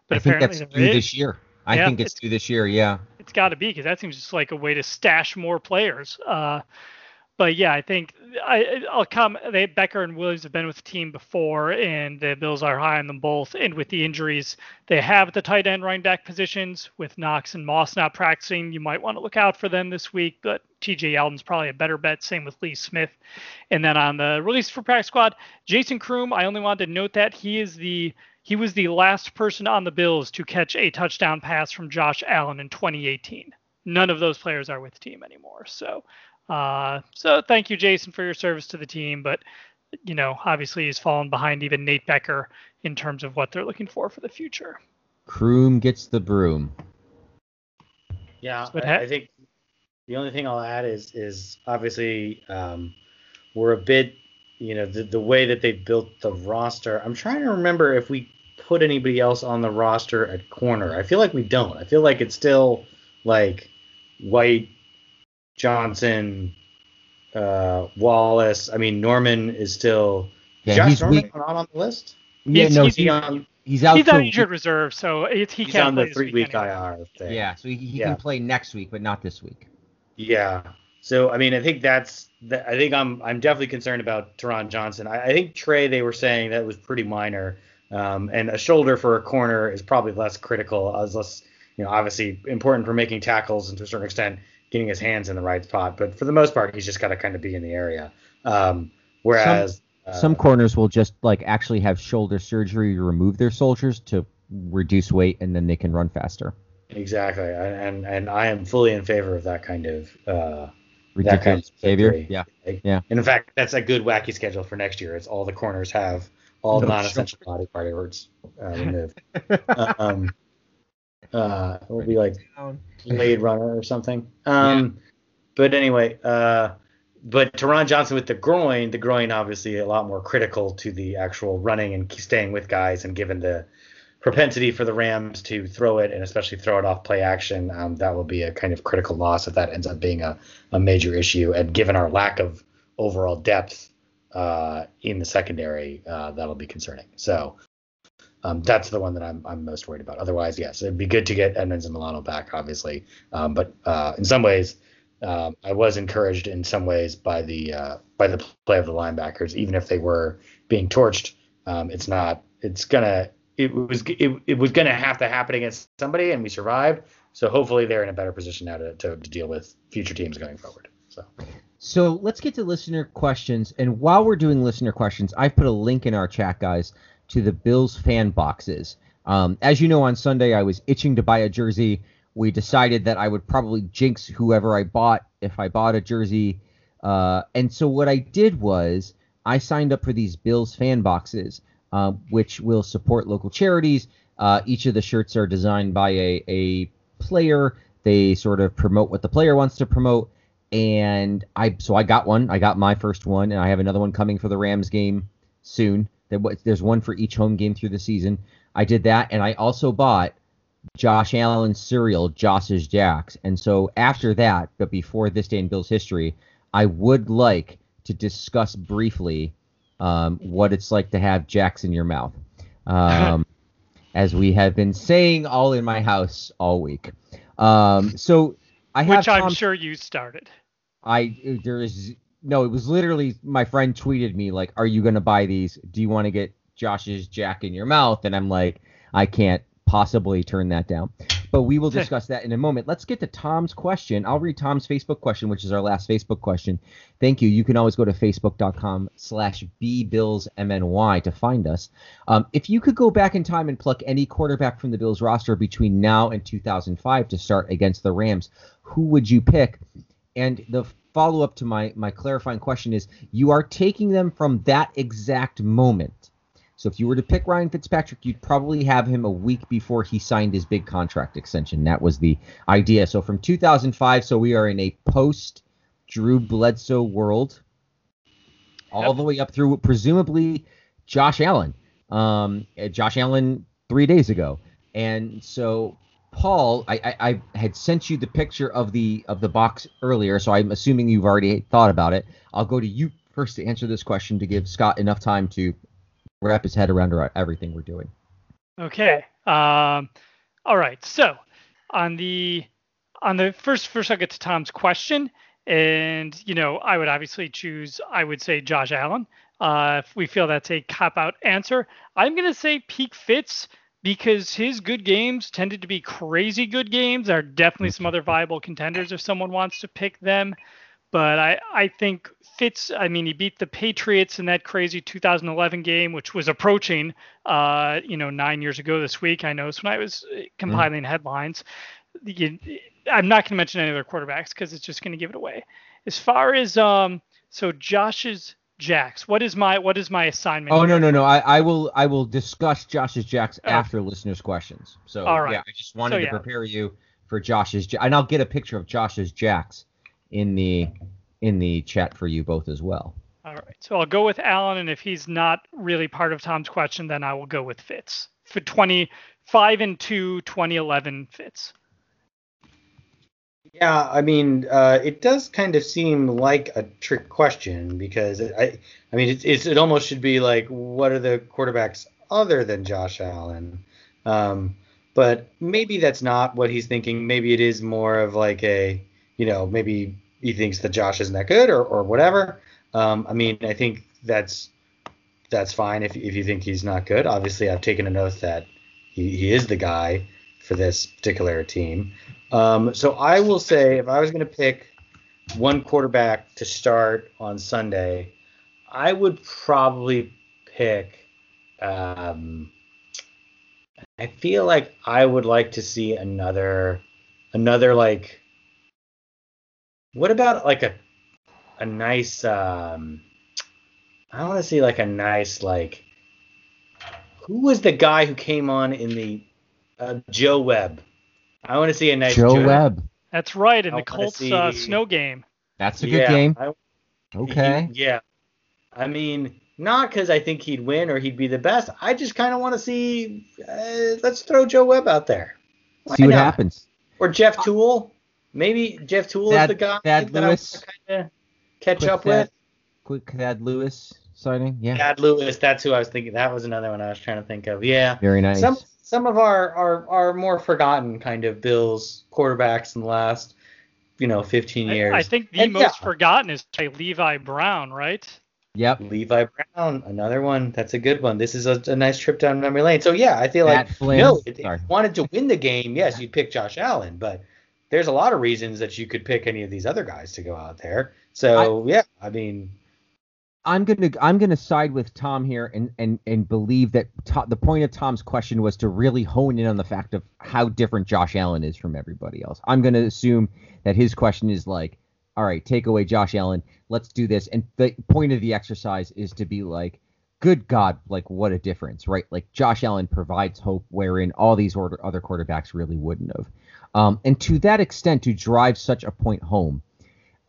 But I apparently think that's due this year. I yeah, think it's, it's due this year. Yeah, it's got to be because that seems just like a way to stash more players. Uh, but yeah, I think I, will come. They Becker and Williams have been with the team before, and the Bills are high on them both. And with the injuries they have at the tight end, running back positions, with Knox and Moss not practicing, you might want to look out for them this week. But T.J. Yeldon's probably a better bet. Same with Lee Smith. And then on the release for practice squad, Jason Croom. I only wanted to note that he is the he was the last person on the Bills to catch a touchdown pass from Josh Allen in 2018. None of those players are with the team anymore. So uh, so thank you, Jason, for your service to the team. But you know, obviously, he's fallen behind even Nate Becker in terms of what they're looking for for the future. Croom gets the broom. Yeah, I, I, think the only thing I'll add is is obviously um, we're a bit, you know, the, the way that they built the roster. I'm trying to remember if we put anybody else on the roster at corner. I feel like we don't. I feel like it's still like White, Johnson, uh, Wallace. I mean, Norman is still. Yeah, Josh he's Norman weak. not on the list. Yeah, he's, no, he's, he's, on, he's out. He's on injured reserve, so it, he he's can't on the three-week IR thing. Yeah, so he, he yeah. can play next week, but not this week. Yeah. So I mean, I think that's. I think I'm. I'm definitely concerned about Taron Johnson. I, I think Trey. They were saying that was pretty minor, um, and a shoulder for a corner is probably less critical, as less, you know, obviously important for making tackles and to a certain extent getting his hands in the right spot. But for the most part, he's just got to kind of be in the area. Um, whereas some, uh, some, corners will just like actually have shoulder surgery to remove their soldiers to reduce weight, and then they can run faster. Exactly, and and I am fully in favor of that kind of uh, ridiculous kind of behavior. Yeah, yeah. And in fact, that's a good wacky schedule for next year. It's all the corners have all no, non-essential sure. body parts uh, removed. um, uh, it will be like Blade Runner or something. Um, yeah. But anyway, uh, but Taron Johnson with the groin, the groin obviously a lot more critical to the actual running and staying with guys, and given the propensity for the Rams to throw it and especially throw it off play action, um, that will be a kind of critical loss if that ends up being a, a major issue. And given our lack of overall depth uh, in the secondary, uh, that'll be concerning. So um, that's the one that I'm, I'm most worried about. Otherwise, yes, it'd be good to get Edmunds and Milano back, obviously. Um, but uh, in some ways, um, I was encouraged in some ways by the uh, by the play of the linebackers, even if they were being torched. Um, it's not. It's gonna. It was. It, it was gonna have to happen against somebody, and we survived. So hopefully they're in a better position now to, to, to deal with future teams going forward. So. So let's get to listener questions. And while we're doing listener questions, I've put a link in our chat, guys, to the Bills fan boxes. Um, as you know, on Sunday I was itching to buy a jersey. We decided that I would probably jinx whoever I bought if I bought a jersey. Uh, and so what I did was I signed up for these Bills fan boxes, uh, which will support local charities. Uh, each of the shirts are designed by a, a player. They sort of promote what the player wants to promote. And I so I got one. I got my first one, and I have another one coming for the Rams game soon. There's one for each home game through the season. I did that, and I also bought Josh Allen's cereal, Josh's Jacks. And so after that, but before this day in Bill's history, I would like to discuss briefly um, what it's like to have Jacks in your mouth, um, as we have been saying all in my house all week. Um, so I have which I'm Tom, sure you started. I there is no, it was literally my friend tweeted me like, "Are you gonna buy these? Do you want to get Josh's Jack in your mouth?" And I'm like, I can't possibly turn that down. but we will discuss that in a moment. Let's get to Tom's question. I'll read Tom's Facebook question, which is our last Facebook question. Thank you. You can always go to facebook.com slash bbillsmny to find us. Um, if you could go back in time and pluck any quarterback from the Bills roster between now and 2005 to start against the Rams, who would you pick? And the follow up to my my clarifying question is you are taking them from that exact moment. So if you were to pick Ryan Fitzpatrick, you'd probably have him a week before he signed his big contract extension. That was the idea. So from 2005, so we are in a post Drew Bledsoe world, all yep. the way up through presumably Josh Allen. Um, Josh Allen three days ago, and so Paul, I, I, I, had sent you the picture of the of the box earlier, so I'm assuming you've already thought about it. I'll go to you first to answer this question to give Scott enough time to wrap his head around everything we're doing. Okay. Um, all right. So on the on the first first I'll get to Tom's question, and you know I would obviously choose I would say Josh Allen. Uh, if we feel that's a cop out answer, I'm gonna say Peak Fitz because his good games tended to be crazy good games. There are definitely some other viable contenders if someone wants to pick them. But I, I think Fitz, I mean, he beat the Patriots in that crazy 2011 game, which was approaching, uh, you know, nine years ago this week. I noticed when I was uh, compiling mm. headlines. You, I'm not going to mention any other quarterbacks because it's just going to give it away. As far as, um, so Josh's jacks. What is my what is my assignment? Oh here? no no no. I, I will I will discuss Josh's jacks oh. after listeners' questions. So All right. yeah, I just wanted so, to yeah. prepare you for Josh's and I'll get a picture of Josh's jacks in the in the chat for you both as well. All right. So I'll go with Allen, and if he's not really part of Tom's question, then I will go with Fitz for 25 and 2 2011 Fitz. Yeah, I mean, uh, it does kind of seem like a trick question because it, I, I mean, it's, it's, it almost should be like, what are the quarterbacks other than Josh Allen? Um, but maybe that's not what he's thinking. Maybe it is more of like a, you know, maybe he thinks that Josh isn't that good or, or whatever. Um, I mean, I think that's that's fine if if you think he's not good. Obviously, I've taken an oath that he, he is the guy for this particular team. Um, so I will say, if I was going to pick one quarterback to start on Sunday, I would probably pick. Um, I feel like I would like to see another, another like. What about like a, a nice. Um, I want to see like a nice like. Who was the guy who came on in the uh, Joe Webb? I want to see a nice Joe Joe Webb. That's right, in I the Colts see... uh, snow game. That's a good yeah, game. I, okay. He, yeah. I mean, not because I think he'd win or he'd be the best. I just kind of want to see. Uh, let's throw Joe Webb out there. Why see what not? happens. Or Jeff Tuel. Maybe Jeff Tuel Thad, is the guy Thad that Lewis. I kind of catch quick up Thad, with. Quick Thad Lewis signing. Yeah. Thad Lewis. That's who I was thinking. That was another one I was trying to think of. Yeah. Very nice. Some some of our, our, our more forgotten kind of Bills quarterbacks in the last, you know, 15 years. I, I think the and most yeah. forgotten is Levi Brown, right? Yep. Levi Brown, another one. That's a good one. This is a, a nice trip down memory lane. So yeah, I feel Matt like Flynn. no, if you wanted to win the game, yes, you'd pick Josh Allen, but there's a lot of reasons that you could pick any of these other guys to go out there. So I, yeah, I mean, I'm gonna I'm gonna side with Tom here and and and believe that the point of Tom's question was to really hone in on the fact of how different Josh Allen is from everybody else. I'm gonna assume that his question is like, all right, take away Josh Allen, let's do this. And the point of the exercise is to be like, good God, like what a difference, right? Like Josh Allen provides hope wherein all these other quarterbacks really wouldn't have. Um, and to that extent, to drive such a point home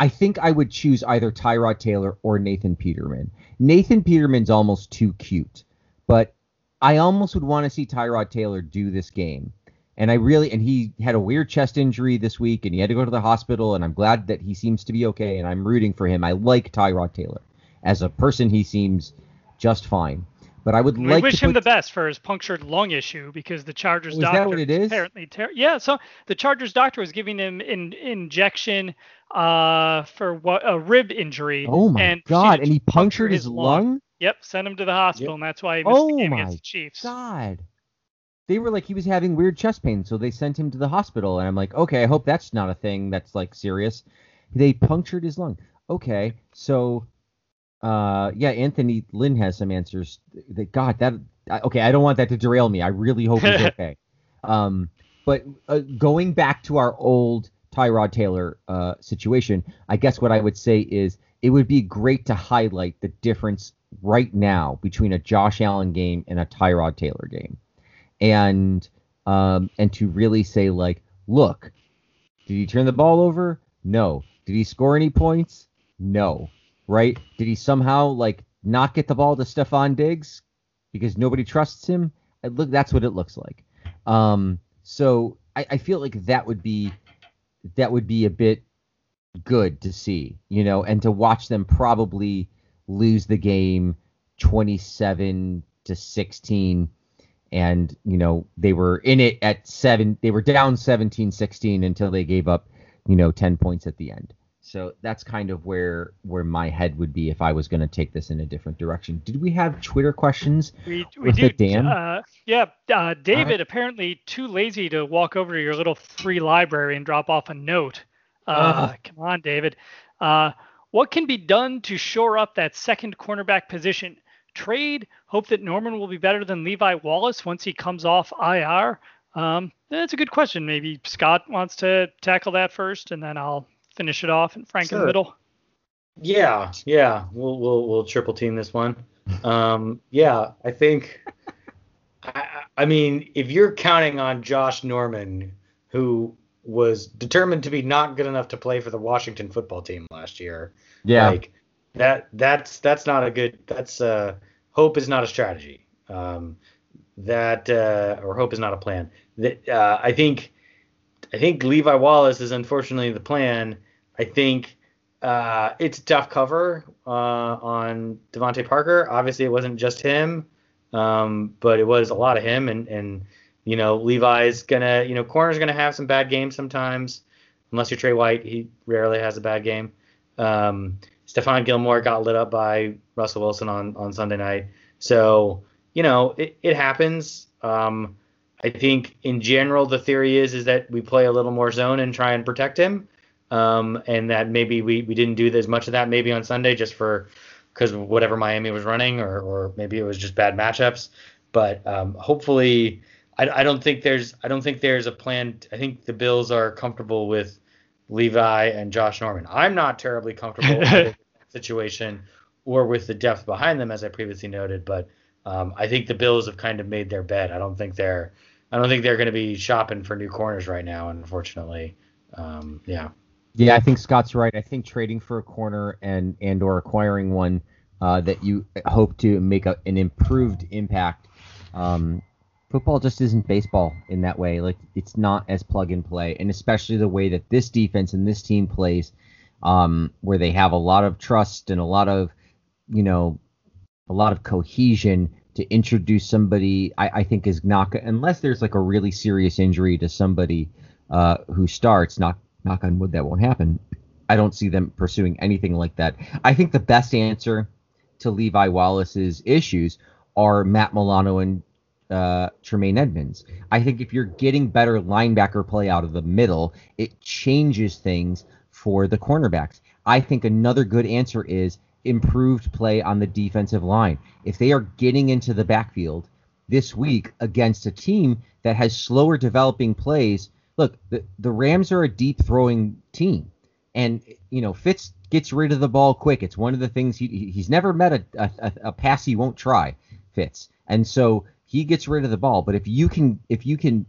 I think I would choose either Tyrod Taylor or Nathan Peterman. Nathan Peterman's almost too cute, but I almost would want to see Tyrod Taylor do this game. And I really, and he had a weird chest injury this week and he had to go to the hospital. And I'm glad that he seems to be okay. And I'm rooting for him. I like Tyrod Taylor. As a person, he seems just fine. But I would we like wish to him the best for his punctured lung issue because the Chargers oh, doctor that what it is? apparently ter- yeah. So the Chargers doctor was giving him an injection uh, for what a rib injury. Oh my and god! And he punctured his lung. lung. Yep, sent him to the hospital, yep. and that's why he missed oh the game my against the Chiefs. God, they were like he was having weird chest pain, so they sent him to the hospital. And I'm like, okay, I hope that's not a thing that's like serious. They punctured his lung. Okay, so uh, yeah, Anthony Lynn has some answers. That God, that okay, I don't want that to derail me. I really hope he's okay. um, but uh, going back to our old Tyrod Taylor uh, situation, I guess what I would say is it would be great to highlight the difference right now between a Josh Allen game and a Tyrod Taylor game, and um, and to really say like, look, did he turn the ball over? No. Did he score any points? No. Right? Did he somehow like not get the ball to Stefon Diggs because nobody trusts him? look, that's what it looks like. Um, so I, I feel like that would be that would be a bit good to see, you know, and to watch them probably lose the game 27 to 16 and you know they were in it at 7 they were down 17-16 until they gave up, you know, 10 points at the end. So that's kind of where where my head would be if I was going to take this in a different direction. Did we have Twitter questions? We, we do. Dan? Uh, yeah, uh, David apparently too lazy to walk over to your little free library and drop off a note. Uh, come on, David. Uh, what can be done to shore up that second cornerback position? Trade. Hope that Norman will be better than Levi Wallace once he comes off IR. Um, that's a good question. Maybe Scott wants to tackle that first, and then I'll finish it off and Frank sure. in the middle? Yeah, yeah. We'll we'll we'll triple team this one. Um, yeah, I think. I, I mean, if you're counting on Josh Norman, who was determined to be not good enough to play for the Washington football team last year, yeah, like that that's that's not a good. That's uh, hope is not a strategy. Um, that uh, or hope is not a plan. That uh, I think I think Levi Wallace is unfortunately the plan. I think uh, it's tough cover uh, on DeVante Parker. Obviously, it wasn't just him, um, but it was a lot of him. And, and you know, Levi's gonna, you know, corner's gonna have some bad games sometimes. Unless you're Trey White, he rarely has a bad game. Um, Stephon Gilmore got lit up by Russell Wilson on on Sunday night. So you know, it, it happens. Um, I think in general the theory is is that we play a little more zone and try and protect him, um, and that maybe we, we didn't do as much of that maybe on Sunday just for because whatever Miami was running or or maybe it was just bad matchups. But um, hopefully, I, I don't think there's I don't think there's a plan. I think the Bills are comfortable with Levi and Josh Norman. I'm not terribly comfortable with that situation or with the depth behind them, as I previously noted. But um, I think the Bills have kind of made their bed. I don't think they're I don't think they're going to be shopping for new corners right now, unfortunately. Um, yeah. Yeah, I think Scott's right. I think trading for a corner and and or acquiring one uh, that you hope to make a, an improved impact. Um, football just isn't baseball in that way. Like it's not as plug and play, and especially the way that this defense and this team plays, um, where they have a lot of trust and a lot of, you know, a lot of cohesion to introduce somebody I, I think is not unless there's like a really serious injury to somebody uh, who starts. Knock knock on wood, that won't happen. I don't see them pursuing anything like that. I think the best answer to Levi Wallace's issues are Matt Milano and uh, Tremaine Edmunds I think if you're getting better linebacker play out of the middle, it changes things for the cornerbacks. I think another good answer is improved play on the defensive line. If they are getting into the backfield this week against a team that has slower developing plays, look, the, the Rams are a deep throwing team. And, you know, Fitz gets rid of the ball quick. It's one of the things he, he's never met a, a, a pass he won't try, Fitz. And so he gets rid of the ball. But if you can if you can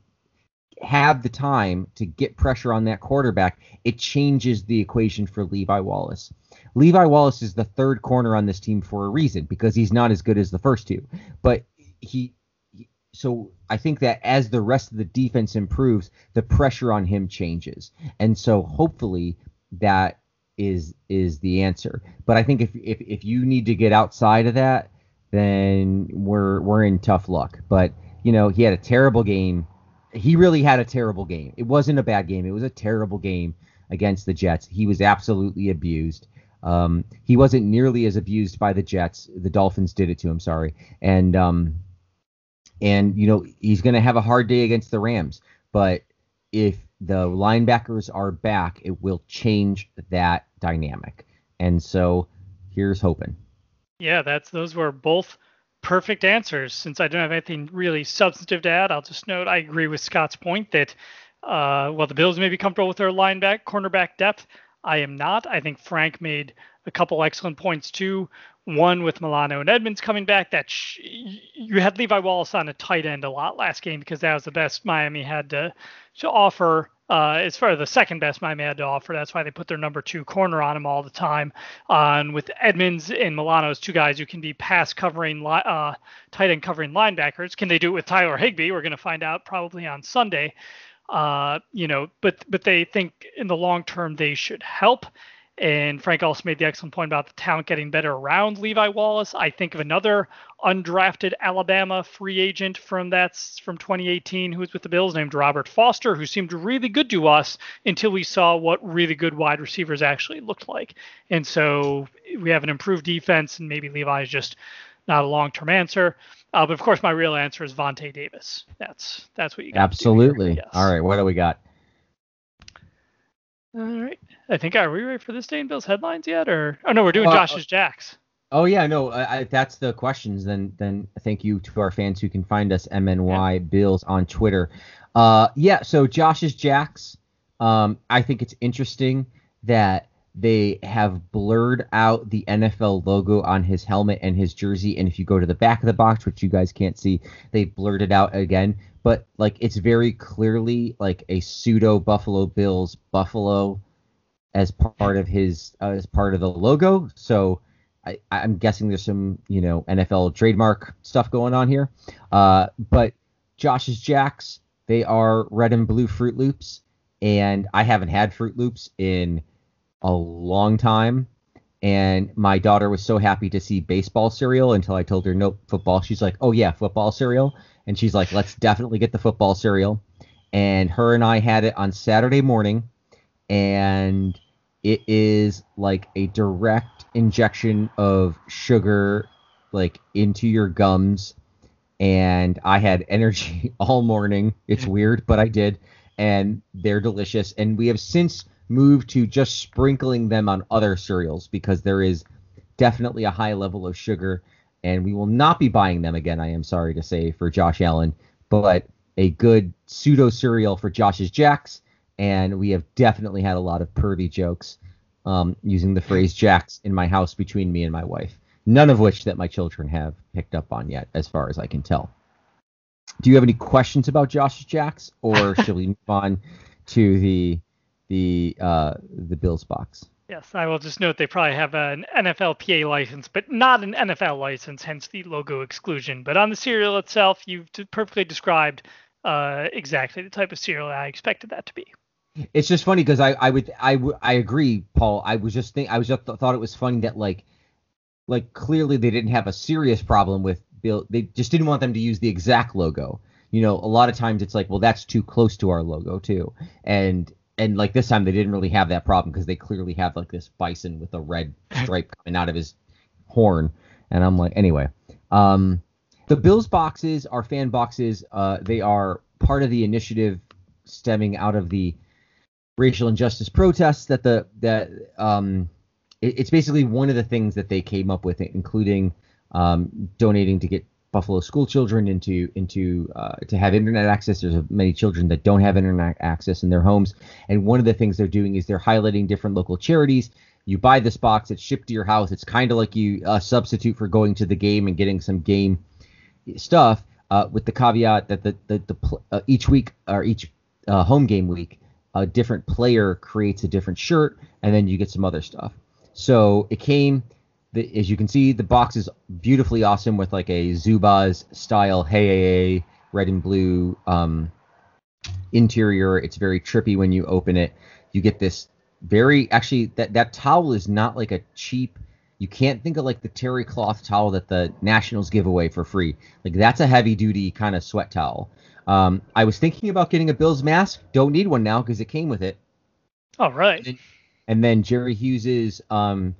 have the time to get pressure on that quarterback, it changes the equation for Levi Wallace. Levi Wallace is the third corner on this team for a reason because he's not as good as the first two. But he, so I think that as the rest of the defense improves, the pressure on him changes. And so hopefully that is is the answer. But I think if if if you need to get outside of that, then we're we're in tough luck. But you know, he had a terrible game. He really had a terrible game. It wasn't a bad game. It was a terrible game against the Jets. He was absolutely abused. Um, he wasn't nearly as abused by the Jets. The Dolphins did it to him. Sorry, and um, and you know he's going to have a hard day against the Rams, but if the linebackers are back, it will change that dynamic. And so here's hoping. Yeah, that's those were both perfect answers. Since I don't have anything really substantive to add, I'll just note I agree with Scott's point that uh, while the Bills may be comfortable with their linebacker cornerback depth, I am not. I think Frank made a couple excellent points too. One with Milano and Edmunds coming back. That sh- you had Levi Wallace on a tight end a lot last game because that was the best Miami had to to offer uh, as far as the second best Miami had to offer. That's why they put their number two corner on him all the time. Uh, and with Edmunds and Milano as two guys who can be pass covering, li- uh, tight end covering linebackers. Can they do it with Tyler Higbee? We're going to find out probably on Sunday. Uh, you know, but but they think in the long term they should help. And Frank also made the excellent point about the talent getting better around Levi Wallace. I think of another undrafted Alabama free agent from that's from 2018 who was with the Bills named Robert Foster, who seemed really good to us until we saw what really good wide receivers actually looked like. And so we have an improved defense, and maybe Levi is just not a long-term answer. Uh, but of course, my real answer is Vontae Davis. That's that's what you got. Absolutely. Yes. All right, what do we got? All right. I think are we ready for this day in Bills headlines yet, or oh no, we're doing Uh, Josh's Jacks. Oh yeah, no, I, I, that's the questions. Then then thank you to our fans who can find us MNY Bills on Twitter. Uh, yeah, so Josh's Jacks. Um, I think it's interesting that they have blurred out the NFL logo on his helmet and his jersey, and if you go to the back of the box, which you guys can't see, they blurred it out again. But like it's very clearly like a pseudo Buffalo Bills Buffalo as part of his uh, as part of the logo. So I, I'm guessing there's some you know NFL trademark stuff going on here. Uh, but Josh's Jacks, they are red and blue Froot Loops, and I haven't had Froot Loops in a long time. And my daughter was so happy to see baseball cereal until I told her nope football. She's like, oh yeah, football cereal, and she's like, let's definitely get the football cereal. And her and I had it on Saturday morning, and it is like a direct injection of sugar like into your gums and I had energy all morning. It's weird, but I did and they're delicious and we have since moved to just sprinkling them on other cereals because there is definitely a high level of sugar and we will not be buying them again, I am sorry to say for Josh Allen, but a good pseudo cereal for Josh's Jacks and we have definitely had a lot of pervy jokes um, using the phrase "jacks" in my house between me and my wife. None of which that my children have picked up on yet, as far as I can tell. Do you have any questions about Josh's Jacks, or should we move on to the the uh, the Bills box? Yes, I will just note they probably have an NFLPA license, but not an NFL license, hence the logo exclusion. But on the cereal itself, you've perfectly described uh, exactly the type of cereal I expected that to be. It's just funny because I I would I would I agree, Paul. I was just think I was just th- thought it was funny that like like clearly they didn't have a serious problem with Bill. They just didn't want them to use the exact logo. You know, a lot of times it's like, well, that's too close to our logo too, and and like this time they didn't really have that problem because they clearly have like this bison with a red stripe coming out of his horn, and I'm like, anyway, um, the Bills boxes are fan boxes. Uh, they are part of the initiative stemming out of the racial injustice protests that the that um it, it's basically one of the things that they came up with including um, donating to get Buffalo school children into into uh, to have internet access. There's many children that don't have internet access in their homes, and one of the things they're doing is they're highlighting different local charities. You buy this box, it's shipped to your house. It's kind of like you a substitute for going to the game and getting some game stuff, uh, with the caveat that the the, the uh, each week or each uh, home game week a different player creates a different shirt, and then you get some other stuff. So it came, the, as you can see, the box is beautifully awesome with like a Zubaz style hey, hey, hey red and blue um, interior. It's very trippy when you open it. You get this very actually that that towel is not like a cheap. You can't think of like the terry cloth towel that the Nationals give away for free. Like that's a heavy duty kind of sweat towel. Um, I was thinking about getting a Bills mask. Don't need one now because it came with it. All right. And then, and then Jerry Hughes's um,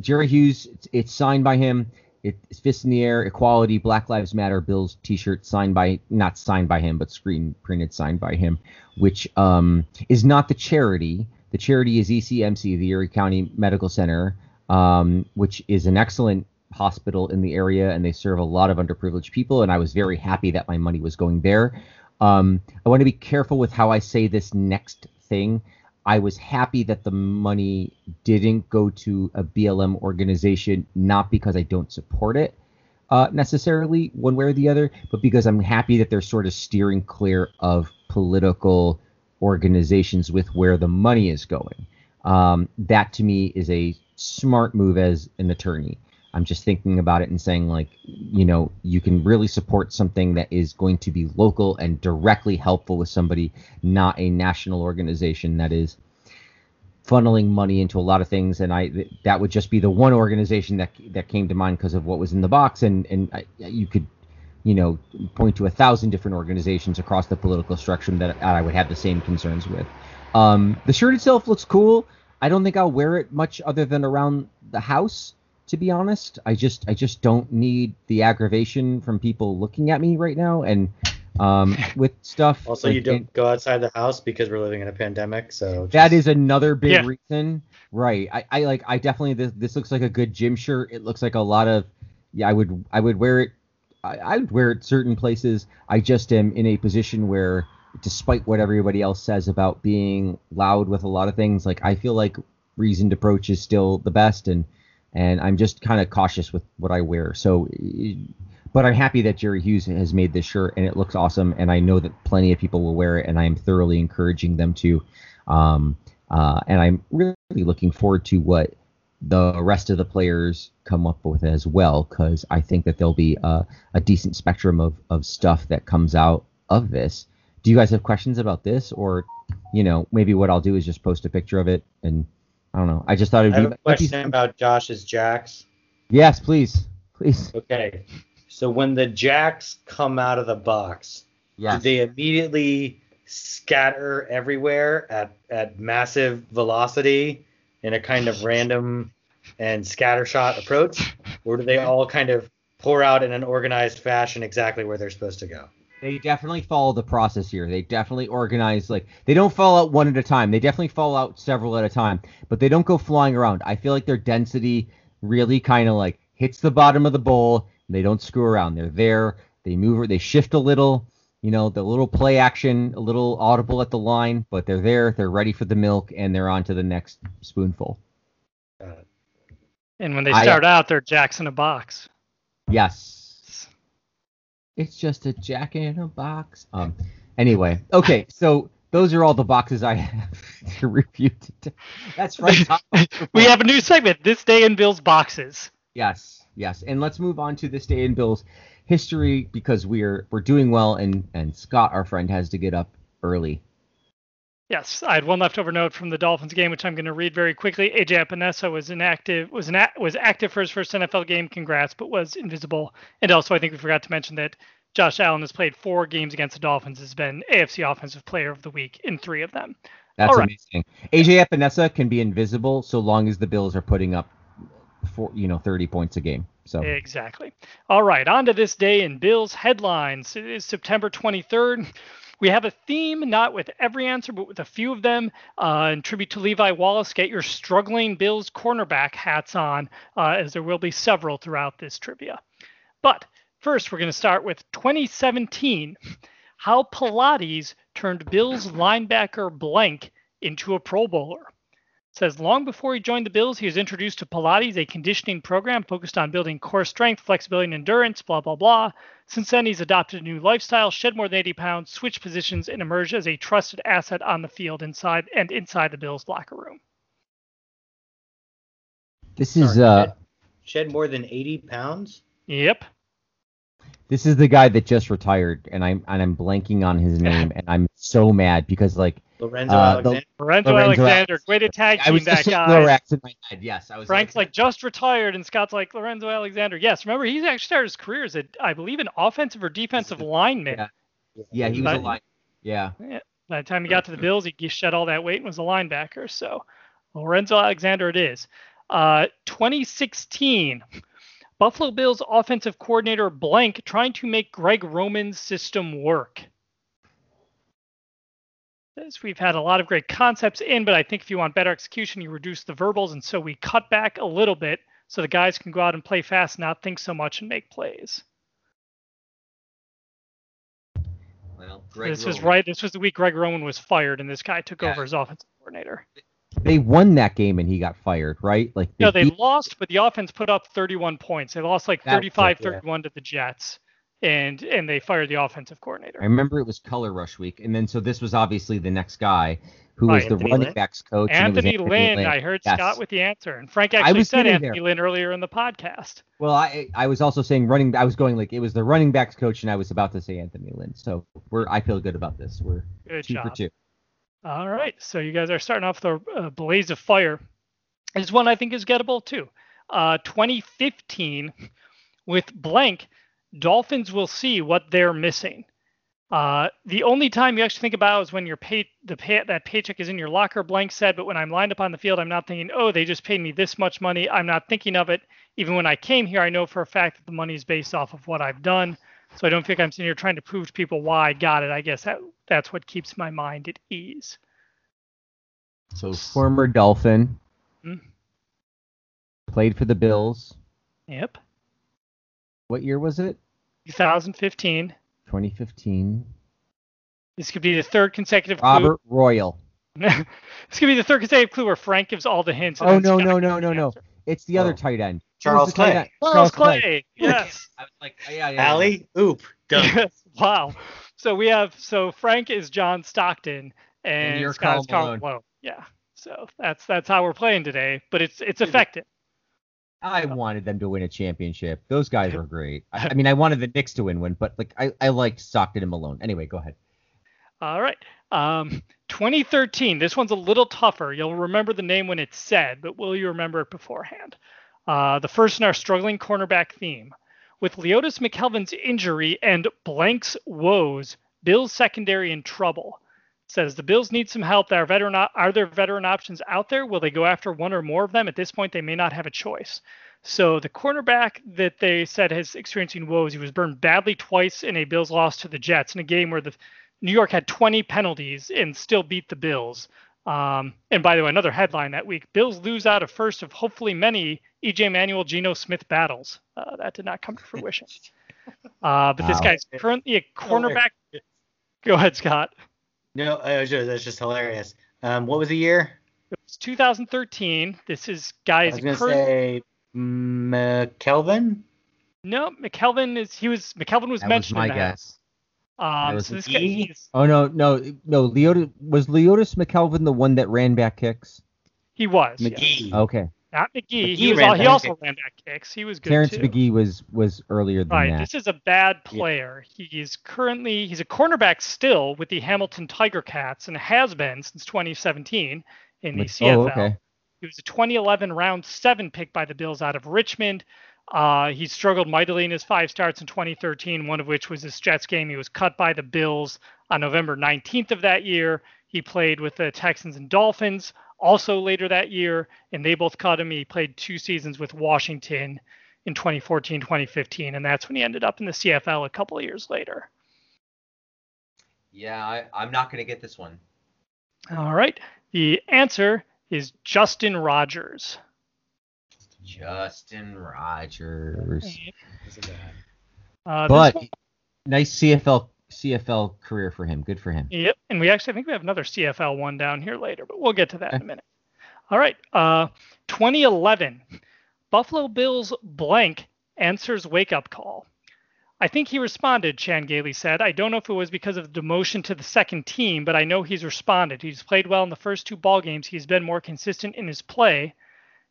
Jerry Hughes, it's, it's, signed by him. it's fists in the air, equality, Black Lives Matter, Bill's T-shirt signed by not signed by him, but screen printed signed by him, which um, is not the charity. The charity is ECMC, the Erie County Medical Center, um, which is an excellent hospital in the area, and they serve a lot of underprivileged people. And I was very happy that my money was going there. Um, I want to be careful with how I say this next thing. I was happy that the money didn't go to a BLM organization, not because I don't support it uh, necessarily one way or the other, but because I'm happy that they're sort of steering clear of political organizations with where the money is going. Um, that to me is a smart move as an attorney. I'm just thinking about it and saying, like, you know, you can really support something that is going to be local and directly helpful with somebody, not a national organization that is funneling money into a lot of things. And I that would just be the one organization that that came to mind because of what was in the box. And and I, you could, you know, point to a thousand different organizations across the political spectrum that I would have the same concerns with. Um, the shirt itself looks cool. I don't think I'll wear it much other than around the house to be honest. I just I just don't need the aggravation from people looking at me right now and um, with stuff. Also, like, you don't and, go outside the house because we're living in a pandemic, so just... that is another big yeah. reason. Right. I, I like I definitely this this looks like a good gym shirt. It looks like a lot of yeah, I would I would wear it I, I would wear it certain places. I just am in a position where despite what everybody else says about being loud with a lot of things, like I feel like reasoned approach is still the best and and I'm just kind of cautious with what I wear. So, but I'm happy that Jerry Hughes has made this shirt and it looks awesome, and I know that plenty of people will wear it, and I am thoroughly encouraging them to. Um, uh, and I'm really looking forward to what the rest of the players come up with as well, because I think that there'll be a, a decent spectrum of, of stuff that comes out of this. Do you guys have questions about this, or you know, maybe what I'll do is just post a picture of it and I don't know. I just thought it'd I have be. a question about Josh's jacks. Yes, please, please. Okay. So when the jacks come out of the box, yes. do they immediately scatter everywhere at at massive velocity in a kind of random and scattershot approach, or do they all kind of pour out in an organized fashion exactly where they're supposed to go? They definitely follow the process here. They definitely organize like they don't fall out one at a time. They definitely fall out several at a time, but they don't go flying around. I feel like their density really kind of like hits the bottom of the bowl. they don't screw around. They're there. They move. They shift a little. You know, the little play action, a little audible at the line, but they're there. They're ready for the milk, and they're on to the next spoonful. And when they start I, out, they're jacks in a box. Yes, it's just a jack in a box. Um. Anyway, okay. So those are all the boxes I have to review today. That's right. we have a new segment. This day in Bill's boxes. Yes. Yes. And let's move on to this day in Bill's history because we're we're doing well and and Scott, our friend, has to get up early. Yes, I had one leftover note from the Dolphins game, which I'm going to read very quickly. AJ Epenesa was inactive, was an was active for his first NFL game. Congrats, but was invisible. And also, I think we forgot to mention that Josh Allen has played four games against the Dolphins. Has been AFC Offensive Player of the Week in three of them. That's amazing. AJ Epenesa can be invisible so long as the Bills are putting up, for you know, 30 points a game. So exactly. All right, on to this day in Bills headlines. It is September 23rd. We have a theme, not with every answer, but with a few of them. Uh, in tribute to Levi Wallace, get your struggling Bills cornerback hats on, uh, as there will be several throughout this trivia. But first, we're going to start with 2017. How Pilates turned Bills linebacker blank into a Pro Bowler says long before he joined the Bills, he was introduced to Pilates, a conditioning program focused on building core strength, flexibility, and endurance, blah, blah, blah. Since then, he's adopted a new lifestyle, shed more than 80 pounds, switched positions, and emerged as a trusted asset on the field inside and inside the Bills locker room. This is Sorry, uh shed, shed more than 80 pounds? Yep. This is the guy that just retired, and I'm and I'm blanking on his name, and I'm so mad because like Lorenzo uh, Alexander. The, Lorenzo, Lorenzo Alexander. Way to tag team that guy. in my head. Yes, I was. Frank's like, like just retired, and Scott's like Lorenzo Alexander. Yes, remember he actually started his career as a, I believe, an offensive or defensive lineman. Yeah, yeah he was but, a line. Yeah. yeah. By the time he got to the Bills, he shed all that weight and was a linebacker. So Lorenzo Alexander it is. Uh, 2016. Buffalo Bills offensive coordinator blank trying to make Greg Roman's system work. As we've had a lot of great concepts in, but I think if you want better execution, you reduce the verbals, and so we cut back a little bit so the guys can go out and play fast, not think so much, and make plays. Well, Greg this was Roman- right. This was the week Greg Roman was fired, and this guy took Yeah. over as offensive coordinator. They won that game and he got fired, right? Like No, they beat- lost, but the offense put up 31 points. They lost like That's it, 35 yeah. 31 to the Jets, and and they fired the offensive coordinator. I remember it was color rush week, and then so this was obviously the next guy who was the Anthony running Lynn? backs coach. was Anthony Lynn, I heard Yes. Scott with the answer, and Frank actually said Anthony there. Lynn earlier in the podcast. Well, I I was also saying running. I was going like it was the running backs coach, and I was about to say Anthony Lynn. So we're I feel good about this. We're Good two for two. All right, so you guys are starting off the uh, blaze of fire. This one I think is gettable too. Uh, 2015 with blank, Dolphins will see what they're missing. Uh, the only time you actually think about is when your pay the pay that paycheck is in your locker. Blank said, but when I'm lined up on the field, I'm not thinking, oh, they just paid me this much money. I'm not thinking of it. Even when I came here, I know for a fact that the money is based off of what I've done. So I don't think I'm sitting here trying to prove to people why I got it. I guess that that's what keeps my mind at ease. So former Dolphin, Hmm. played for the Bills. Yep. What year was it? 2015. 2015. This could be the third consecutive Robert Royal. this could be the third consecutive clue where Frank gives all the hints. Oh then no no no no no! It's the other Oh. tight end. Charles Clay. end? Charles Clay. Yes. I was like, yeah, yeah. yeah. Allie, oop, done. Yes. Wow. So we have so Frank is John Stockton and, And you're Scott is Karl Karl Malone. Malone. Yeah. So that's that's how we're playing today, but it's it's effective. I wanted them to win a championship. Those guys were great. I, I mean, I wanted the Knicks to win one, but like I, I liked Stockton and Malone. Anyway, go ahead. All right. Um, 2013. This one's a little tougher. You'll remember the name when it's said, but will you remember it beforehand? Uh, the first in our struggling cornerback theme. With Leotis McKelvin's injury and Blank's woes, Bills secondary in trouble. Says the Bills need some help. There are veteran are there veteran options out there? Will they go after one or more of them? At this point, they may not have a choice. So the cornerback that they said is experiencing woes, he was burned badly twice in a Bills loss to the Jets in a game where the New York had 20 penalties and still beat the Bills. Um, and by the way, another headline that week: Bills lose out a first of hopefully many EJ Manuel Geno Smith battles. Uh, that did not come to fruition. Uh, but this guy's currently a cornerback. Go ahead, Scott. No, uh, just- that's just hilarious. Um, what was the year? It was 2013. This is guys. I guys. was gonna current- say McKelvin. no, McKelvin is he was McKelvin was That was mentioned. my guess. Um, was so this an guy, he's, Oh no, no, no. Leotis was Leotis McKelvin the one that ran back kicks. he was yes. Okay. Not McGee. McGee he all, he also kicks. ran back kicks. He was good Terrence too. McGee was was earlier than Right. that. This is a bad player. He's currently he's a cornerback still with the Hamilton Tiger Cats and has been since 2017 in the CFL. oh, okay. He was a 2011 round seven pick by the Bills out of Richmond. Uh, he struggled mightily in his five starts in 2013, one of which was his Jets game. He was cut by the Bills on November 19th of that year. He played with the Texans and Dolphins also later that year, and they both caught him. He played two seasons with Washington in 2014, 2015, and that's when he ended up in the CFL a couple of years later. Yeah, I, I'm not gonna get this one. All right. The answer is Justin Rogers. Justin Rogers. Uh, But one- nice CFL CFL career for him. Good for him. Yep, and we actually I think we have another CFL one down here later, but we'll get to that in a minute. All right, uh, 2011, Buffalo Bills blank answers wake up call. I think he responded, Chan Gailey said. I don't know if it was because of the demotion to the second team, but I know he's responded. He's played well in the first two ball games. He's been more consistent in his play.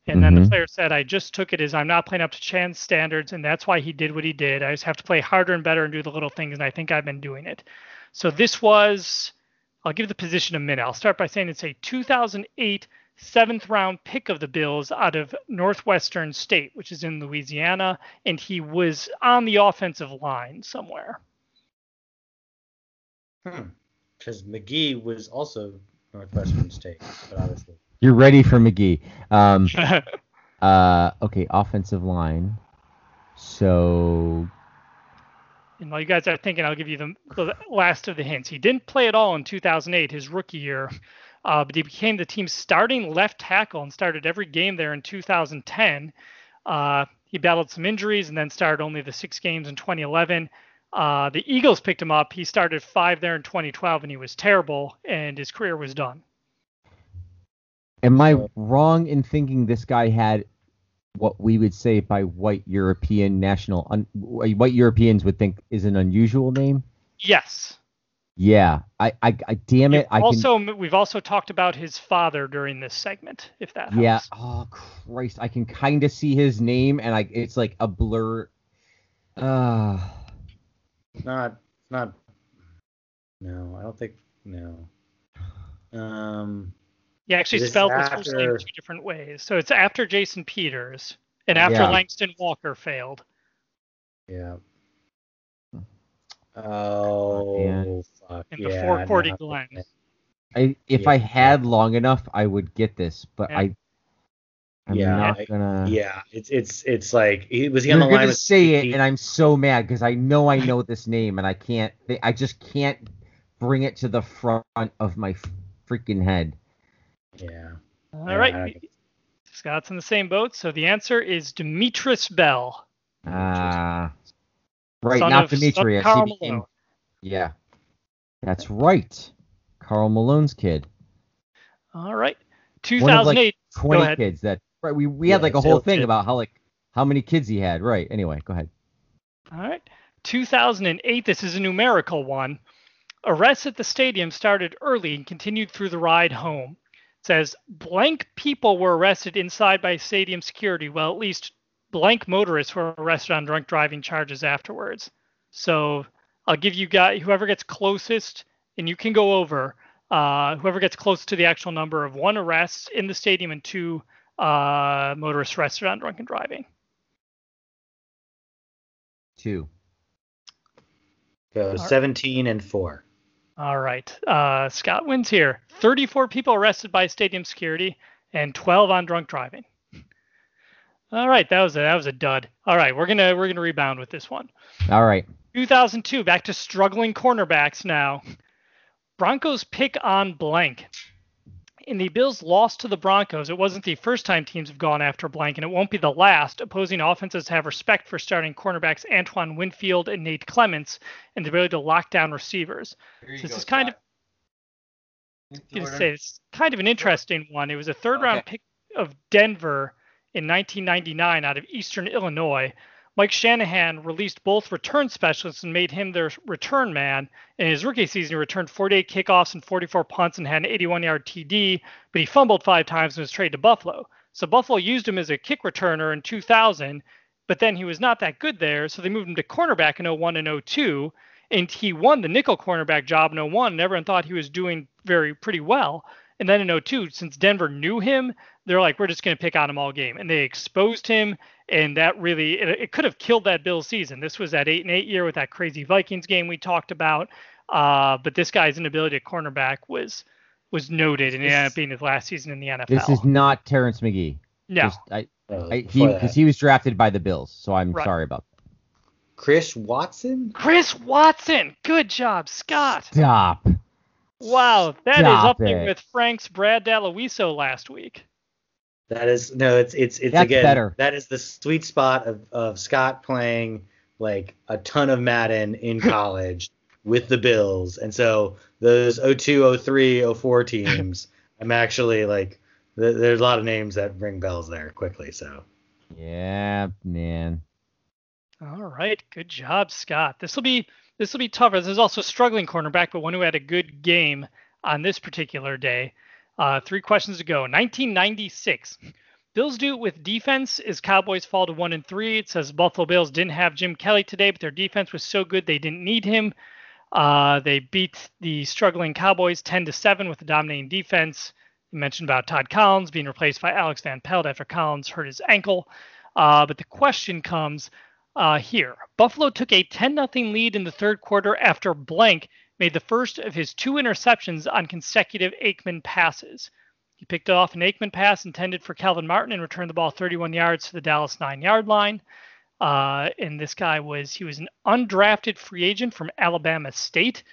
And then the Mhm. player said, I just took it as I'm not playing up to Chan's standards, and that's why he did what he did. I just have to play harder and better and do the little things, and I think I've been doing it. So this was, I'll give the position a minute. I'll start by saying it's a 2008 seventh round pick of the Bills out of Northwestern State, which is in Louisiana, and he was on the offensive line somewhere. Because McGee was also Northwestern State, but obviously. You're ready for McGee. Um, uh, okay, offensive line. So. And while you guys are thinking, I'll give you the, the last of the hints. He didn't play at all in 2008, his rookie year, uh, but he became the team's starting left tackle and started every game there in 2010. Uh, he battled some injuries and then started only the six games in 2011. Uh, the Eagles picked him up. He started five there in 2012, and he was terrible, and his career was done. Am I wrong in thinking this guy had what we would say by white European national, un, white Europeans would think is an unusual name? Yes. Yeah, I, I, I damn it. I also, can, we've also talked about his father during this segment, if that helps. Yeah. Oh Christ, I can kind of see his name, and I, it's like a blur. Uh not not no, I don't think no. Um he actually spelled his first name two different ways. So it's after Jason Peters and after yeah. Langston Walker failed. Yeah. Hmm. Oh, fuck. And yeah, before Cordy Glenn. I, if yeah. I had long enough, I would get this, but I I'm yeah, not gonna. Yeah, it's it's it's like he was he on the line. You're say it, and I'm so mad because I know I know this name, and I can't. I just can't bring it to the front of my freaking head. Yeah. All yeah, right. Scott's in the same boat, so the answer is Demetrius Bell. Ah. Uh, right, son not Demetrius. Karl became, yeah. That's right. Karl Malone's kid. All right. 2008. Like 20 kids that Right. We we yeah, had like a whole thing kid. about how like how many kids he had. Right. Anyway, go ahead. All right. 2008. This is a numerical one. Arrests at the stadium started early and continued through the ride home. It says blank people were arrested inside by stadium security. Well, at least blank motorists were arrested on drunk driving charges afterwards. So I'll give you guys whoever gets closest, and you can go over. Uh, whoever gets close to the actual number of one arrests in the stadium and two uh, motorists arrested on drunken driving? Two. Go 17 and 4. All right. Uh, Scott wins here. 34 people arrested by stadium security and 12 on drunk driving. All right, that was a that was a dud. All right, we're gonna we're gonna rebound with this one. All right. 2002, back to struggling cornerbacks now. Broncos pick on blank in the Bills' loss to the Broncos, it wasn't the first time teams have gone after blank, and it won't be the last. Opposing offenses have respect for starting cornerbacks Antoine Winfield and Nate Clements and the ability to lock down receivers. So this go, is kind Scott. of you say it's kind of an interesting one. It was a third okay. round pick of Denver in 1999 out of Eastern Illinois. Mike Shanahan released both return specialists and made him their return man. In his rookie season, he returned 48 kickoffs and 44 punts and had an 81 yard TD, but he fumbled five times and was traded to Buffalo. So Buffalo used him as a kick returner in 2000, but then he was not that good there, so they moved him to cornerback in 01 and 02, and he won the nickel cornerback job in 01, and everyone thought he was doing very pretty well. And then in 02, since Denver knew him, they're like, we're just going to pick on him all game. And they exposed him, and that really, it, it could have killed that Bills season. This was that 8 and 8 year with that crazy Vikings game we talked about. Uh, but this guy's inability at cornerback was was noted, and it ended up being his last season in the NFL. This is not Terrence McGee. No. Just, I, I, he because he was drafted by the Bills, so I'm right. sorry about that. Chris Watson. Chris Watson. Good job, Scott. Stop. Wow, that Stop is up there with Frank's Brad Dallewiso last week. That is no, it's it's it's That's again better. that is the sweet spot of, of Scott playing like a ton of Madden in college with the Bills. And so those 02, 03, 04 teams, I'm actually like th- there's a lot of names that ring bells there quickly, so Yeah, man. All right, good job, Scott. This will be this will be tougher. This is also a struggling cornerback, but one who had a good game on this particular day. Uh, three questions to go. 1996. Bills do it with defense as Cowboys fall to one and three. It says Buffalo Bills didn't have Jim Kelly today, but their defense was so good they didn't need him. Uh, they beat the struggling Cowboys 10 to seven with a dominating defense. You mentioned about Todd Collins being replaced by Alex Van Pelt after Collins hurt his ankle. Uh, but the question comes uh, here. Buffalo took a 10 0 lead in the third quarter after Blank made the first of his two interceptions on consecutive Aikman passes. He picked off an Aikman pass intended for Kelvin Martin and returned the ball 31 yards to the Dallas nine yard line. Uh, and this guy was he was an undrafted free agent from Alabama State,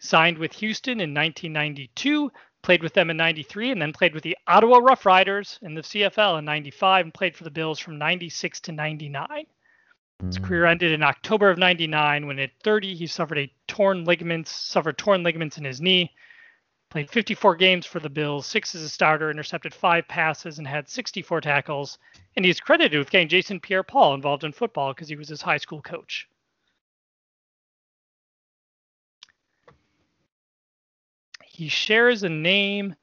signed with Houston in 1992, played with them in 93, and then played with the Ottawa Rough Riders in the CFL in 95, and played for the Bills from 96 to 99. His career ended in October of 99 when at 30 he suffered a torn ligaments, suffered torn ligaments in his knee. Played 54 games for the Bills, six as a starter, intercepted five passes, and had 64 tackles. And he's credited with getting Jason Pierre-Paul involved in football because he was his high school coach. He shares a name,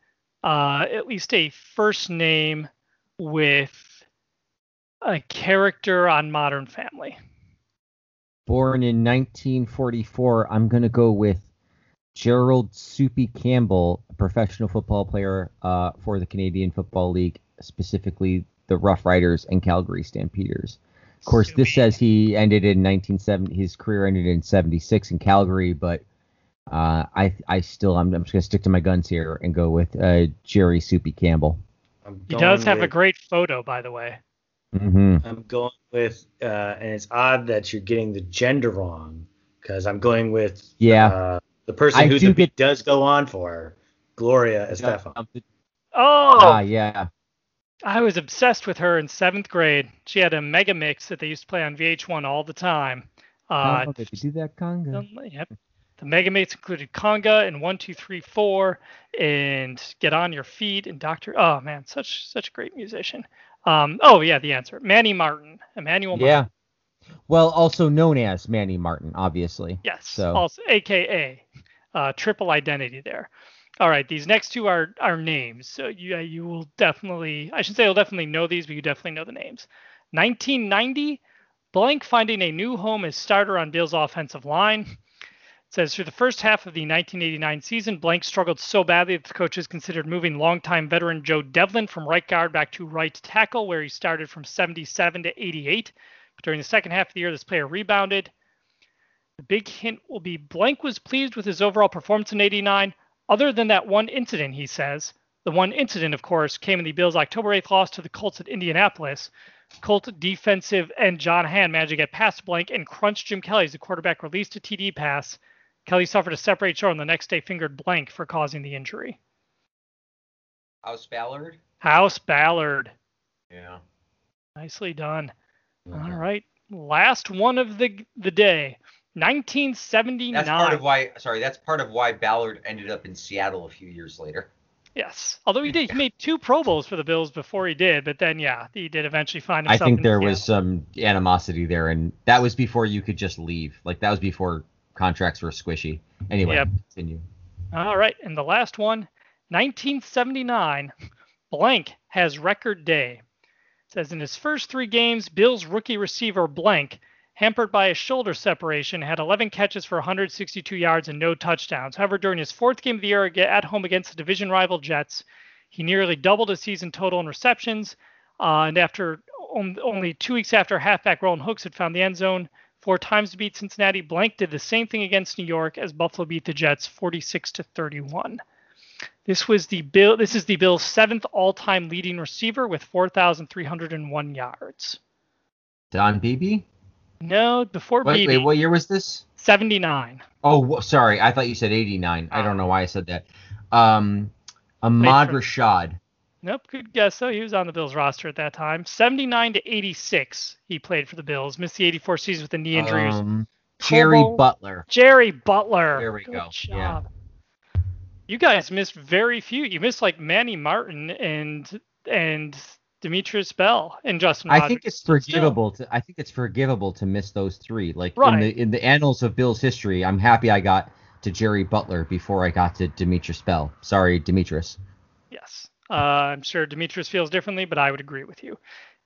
uh, at least a first name, with a character on Modern Family. Born in 1944, I'm going to go with Gerald Soupy Campbell, a professional football player uh, for the Canadian Football League, specifically the Rough Riders and Calgary Stampeders. Of course, Soupy. this says he ended in 1970. His career ended in 76 in Calgary, but uh, I I still I'm, I'm just gonna stick to my guns here and go with uh, Jerry Soupy Campbell. He does have with, a great photo, by the way. Mm-hmm. I'm going with, uh, and it's odd that you're getting the gender wrong because I'm going with yeah uh, the person I who do the get, does go on for, Gloria Estefan. Oh, ah, yeah. I was obsessed with her in seventh grade. She had a mega mix that they used to play on VH1 all the time. Uh, oh, did you do that conga? Yep. The mega mix included conga and one, two, three, four, and get on your feet and Doctor. Oh man, such such a great musician. Um, oh yeah, the answer, Manny Martin, Emmanuel. Martin. Yeah. Well, also known as Manny Martin, obviously. Yes. So. Also, AKA, uh, triple identity there. All right, these next two are are names. So you you will definitely, I should say, you'll definitely know these, but you definitely know the names. 1990, blank finding a new home as starter on Bill's offensive line says through the first half of the 1989 season, Blank struggled so badly that the coaches considered moving longtime veteran Joe Devlin from right guard back to right tackle, where he started from 77 to 88. But during the second half of the year, this player rebounded. The big hint will be Blank was pleased with his overall performance in 89, other than that one incident, he says. The one incident, of course, came in the Bills' October 8th loss to the Colts at Indianapolis. Colt defensive end Jon Hand managed to get past Blank and crunch Jim Kelly as the quarterback released a TD pass Kelly suffered a separate shoulder and the next day fingered blank for causing the injury. House Ballard? House Ballard. Yeah. Nicely done. Mm-hmm. All right. Last one of the the day. 1979. That's part of why sorry, that's part of why Ballard ended up in Seattle a few years later. Yes. Although he did he made two Pro Bowls for the Bills before he did, but then yeah, he did eventually find himself I think there was some animosity there and that was before you could just leave. Like that was before contracts were squishy. Anyway, yep. continue. All right, and the last one, 1979, blank has record day. It says in his first three games, Bills rookie receiver blank, hampered by a shoulder separation, had 11 catches for 162 yards and no touchdowns. However, during his fourth game of the year at home against the division rival Jets, he nearly doubled his season total in receptions. Uh, and after only two weeks after halfback Roland Hooks had found the end zone, four times to beat Cincinnati. Blank did the same thing against New York as Buffalo beat the Jets 46 to 31. This was the Bill. This is the Bills' seventh all-time leading receiver with 4,301 yards. Don Beebe? No, before wait, Beebe. Wait, what year was this? 79. Oh, sorry. I thought you said 89. I don't know why I said that. Um, Ahmad Rashad. Nope, good guess though. He was on the Bills roster at that time. 79 to 86, he played for the Bills. Missed the 84 season with a knee injury. Um, Jerry Butler. Jerry Butler. There we good go. Job. Yeah. You guys missed very few. You missed like Manny Martin and and Demetrius Bell and Justin. I think it's forgivable to I think it's forgivable to miss those three. Like right. in the in the annals of Bill's history, I'm happy I got to Jerry Butler before I got to Demetrius Bell. Sorry, Demetrius. Yes. Uh, I'm sure Demetrius feels differently, but I would agree with you.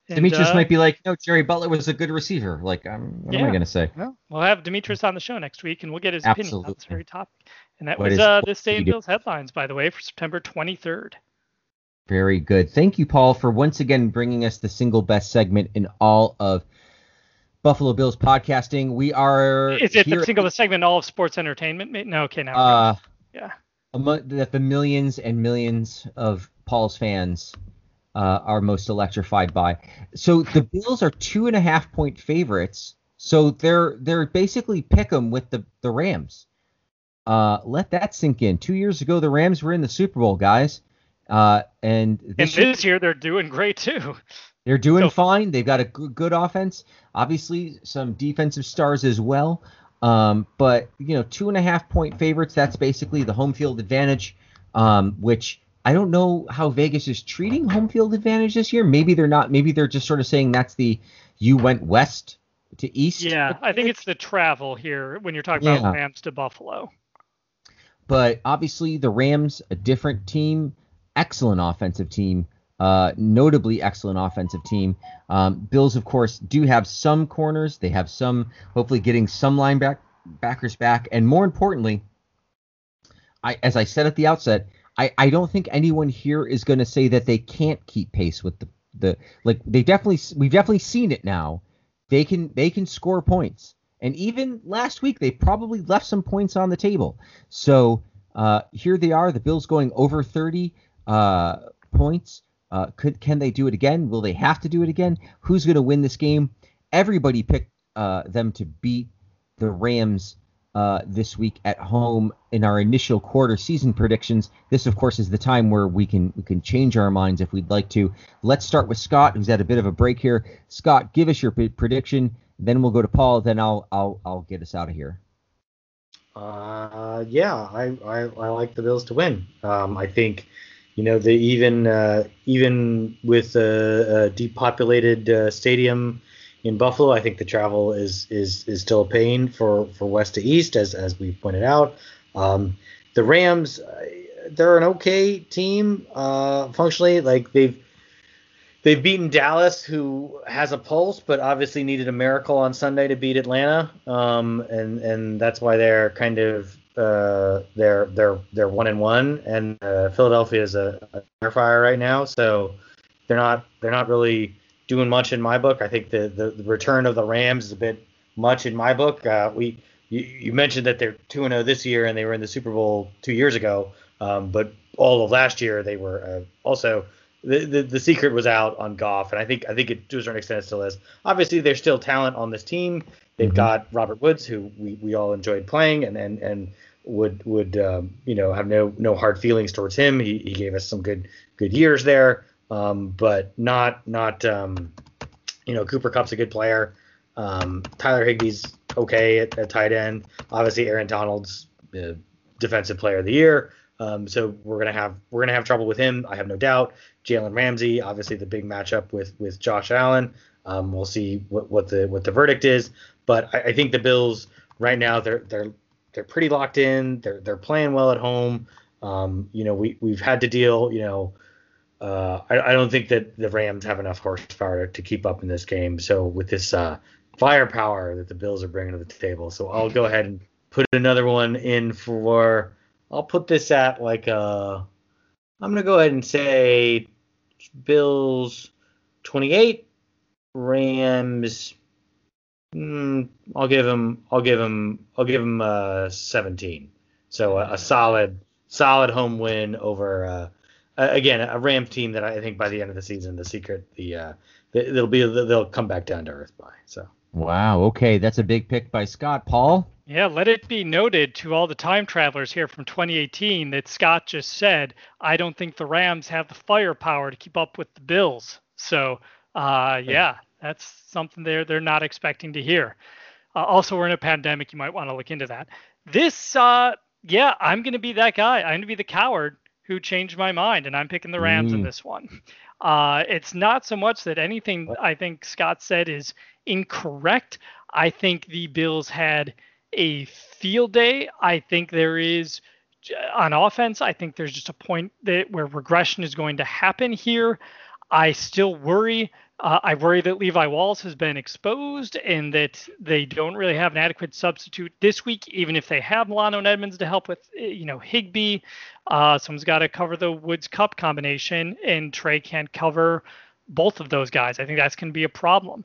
And, Demetrius uh, might be like, no, Jerry Butler was a good receiver. Like, um, what yeah. am I going to say? Well, we'll have Demetrius on the show next week, and we'll get his Absolutely. opinion on this very topic. And that what was uh, this day in Bill's headlines, by the way, for September 23rd. Very good. Thank you, Paul, for once again bringing us the single best segment in all of Buffalo Bills podcasting. We are. Is it the single best segment in all of sports entertainment? No, okay, now. Uh, yeah. That the millions and millions of Paul's fans uh, are most electrified by. So the Bills are two and a half point favorites. So they're they're basically pick 'em with the the Rams. Uh, let that sink in. Two years ago, the Rams were in the Super Bowl, guys. Uh, and this, and this year, year, they're doing great too. They're doing so, fine. They've got a good, good offense. Obviously, some defensive stars as well. Um, but you know, two and a half point favorites. That's basically the home field advantage. Um, which I don't know how Vegas is treating home field advantage this year. Maybe they're not. Maybe they're just sort of saying that's the you went west to east. Yeah, I think it's the travel here when you're talking yeah. about Rams to Buffalo. But obviously, the Rams, a different team, excellent offensive team. Uh, notably excellent offensive team. Um, Bills, of course, do have some corners. They have some, hopefully, getting some linebackers back, and more importantly, I, as I said at the outset, I, I don't think anyone here is going to say that they can't keep pace with the the like they definitely we've definitely seen it now. They can they can score points, and even last week they probably left some points on the table. So uh, here they are, the Bills going over 30 uh, points. Uh, could can they do it again? Will they have to do it again? Who's going to win this game? Everybody picked uh, them to beat the Rams uh, this week at home in our initial quarter season predictions. This, of course, is the time where we can we can change our minds if we'd like to. Let's start with Scott, who's had a bit of a break here. Scott, give us your prediction. Then we'll go to Paul. Then I'll I'll I'll get us out of here. Uh, yeah, I, I, I like the Bills to win. Um, I think you know, the even uh, even with a, a depopulated uh, stadium in Buffalo, I think the travel is is is still a pain for for west to east, as as we pointed out. Um, the Rams, uh, they're an okay team uh, functionally. Like they've they've beaten Dallas, who has a pulse, but obviously needed a miracle on Sunday to beat Atlanta, um, and and that's why they're kind of uh, they're they're they're one and one, and uh, Philadelphia is a, a fire right now, so they're not they're not really doing much in my book. I think the, the, the return of the Rams is a bit much in my book. Uh, we you, you, mentioned that they're two and zero oh this year, and they were in the Super Bowl two years ago, um, but all of last year they were uh, also. The, the, the secret was out on Goff, and I think I think it to a certain extent it still is. Obviously, there's still talent on this team. They've mm-hmm. got Robert Woods, who we, we all enjoyed playing, and and and would would um, you know have no no hard feelings towards him. He, he gave us some good good years there, um, but not not um, you know Cooper Kupp's a good player. Um, Tyler Higbee's okay at, at, tight end. Obviously, Aaron Donald's the defensive player of the year. Um, so we're gonna have we're gonna have trouble with him. I have no doubt. Jalen Ramsey, obviously the big matchup with with Josh Allen. Um, we'll see what, what the what the verdict is, but I, I think the Bills right now they're they're they're pretty locked in. They're they're playing well at home. Um, you know, we we've had to deal. You know, uh, I, I don't think that the Rams have enough horsepower to, keep up in this game. So with this uh, firepower that the Bills are bringing to the table, so I'll go ahead and put another one in for. I'll put this at like a. Uh, I'm gonna go ahead and say Bills 28, Rams Mm, I'll give him. I'll give him. I'll give him uh, 17. So a, a solid, solid home win over uh, again a Rams team that I think by the end of the season, the secret, the uh, they'll be they'll come back down to earth by. So. Wow. Okay, that's a big pick by Scott. Paul. Yeah, let it be noted to all the time travelers here from 2018 that Scott just said, I don't think the Rams have the firepower to keep up with the Bills. So, uh, yeah, that's something they're they're not expecting to hear. Uh, also, we're in a pandemic. You might want to look into that. This, uh, yeah, I'm going to be that guy. I'm going to be the coward who changed my mind, and I'm picking the Rams mm. in this one. Uh, it's not so much that anything I think Scott said is incorrect. I think the Bills had a field day. I think there is on offense. I think there's just a point that where regression is going to happen here. I still worry uh, I worry that Levi Wallace has been exposed and that they don't really have an adequate substitute this week, even if they have Milano and Edmunds to help with, eh, you know, Higbee. Uh, someone's got to cover the Woods Kupp combination, and Trey can't cover both of those guys. I think that's going to be a problem.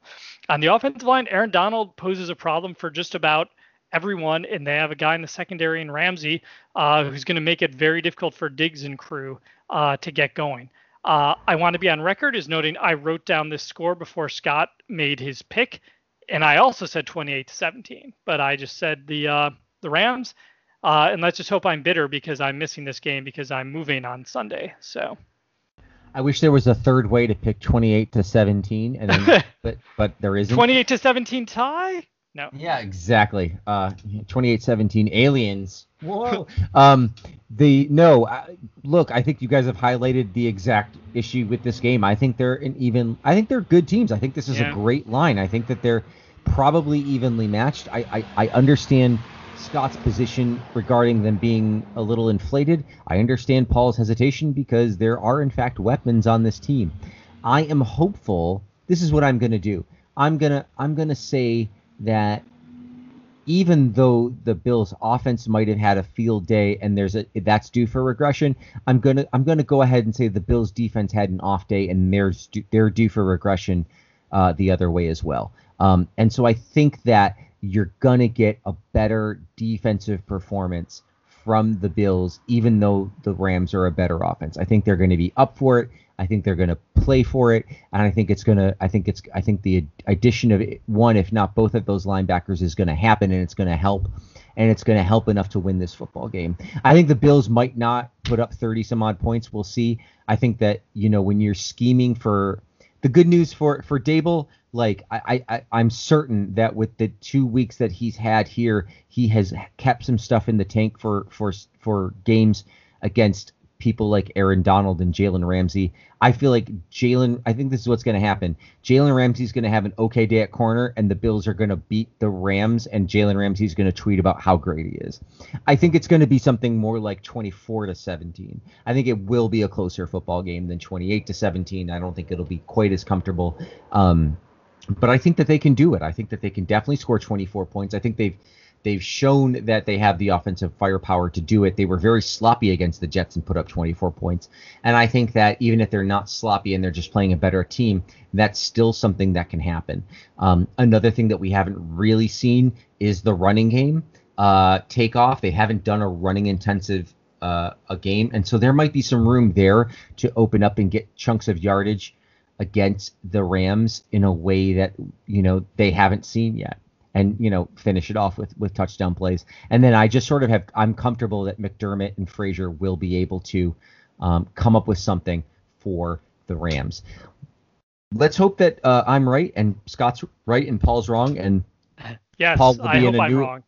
On the offensive line, Aaron Donald poses a problem for just about everyone, and they have a guy in the secondary in Ramsey uh, who's going to make it very difficult for Diggs and crew uh, to get going. Uh, I want to be on record as noting I wrote down this score before Scott made his pick, and I also said 28 to 17, but I just said the uh, the Rams. Uh, and let's just hope I'm bitter because I'm missing this game because I'm moving on Sunday. So. I wish there was a third way to pick 28 to 17, and then, but but there isn't. 28 to 17 tie. No. Yeah, exactly. Uh, 2817 aliens. Whoa. um, the no. I, look, I think you guys have highlighted the exact issue with this game. I think they're an even. I think they're good teams. I think this is yeah. a great line. I think that they're probably evenly matched. I, I I understand Scott's position regarding them being a little inflated. I understand Paul's hesitation because there are in fact weapons on this team. I am hopeful. This is what I'm going to do. I'm gonna I'm gonna say that even though the Bills offense might have had a field day and there's a that's due for regression, I'm gonna I'm gonna go ahead and say the Bills defense had an off day and there's they're due for regression uh, the other way as well. Um, and so I think that you're gonna get a better defensive performance from the Bills, even though the Rams are a better offense. I think they're going to be up for it. I think they're going to play for it, and I think it's going to. I think it's. I think the addition of one, if not both of those linebackers, is going to happen, and it's going to help, and it's going to help enough to win this football game. I think the Bills might not put up 30 some odd points. We'll see. I think that you know when you're scheming for the good news for for Daboll, like I, I I'm certain that with the two weeks that he's had here, he has kept some stuff in the tank for for for games against people like Aaron Donald and Jalen Ramsey. I feel like Jalen. I think this is what's going to happen. Jalen Ramsey's going to have an okay day at corner, and the Bills are going to beat the Rams, and Jalen Ramsey's going to tweet about how great he is. I think it's going to be something more like 24 to 17. I think it will be a closer football game than 28 to 17. I don't think it'll be quite as comfortable. Um, but I think that they can do it. I think that they can definitely score 24 points. I think they've They've shown that they have the offensive firepower to do it. They were very sloppy against the Jets and put up 24 points. And I think that even if they're not sloppy and they're just playing a better team, that's still something that can happen. Um, another thing that we haven't really seen is the running game uh, take off. They haven't done a running intensive uh, a game, and so there might be some room there to open up and get chunks of yardage against the Rams in a way that you know they haven't seen yet and you know finish it off with with touchdown plays. And then I just sort of have I'm comfortable that McDermott and Frazier will be able to um, come up with something for the Rams. Let's hope that uh, I'm right and Scott's right and Paul's wrong and yes, Paul will be I in a I'm new, wrong.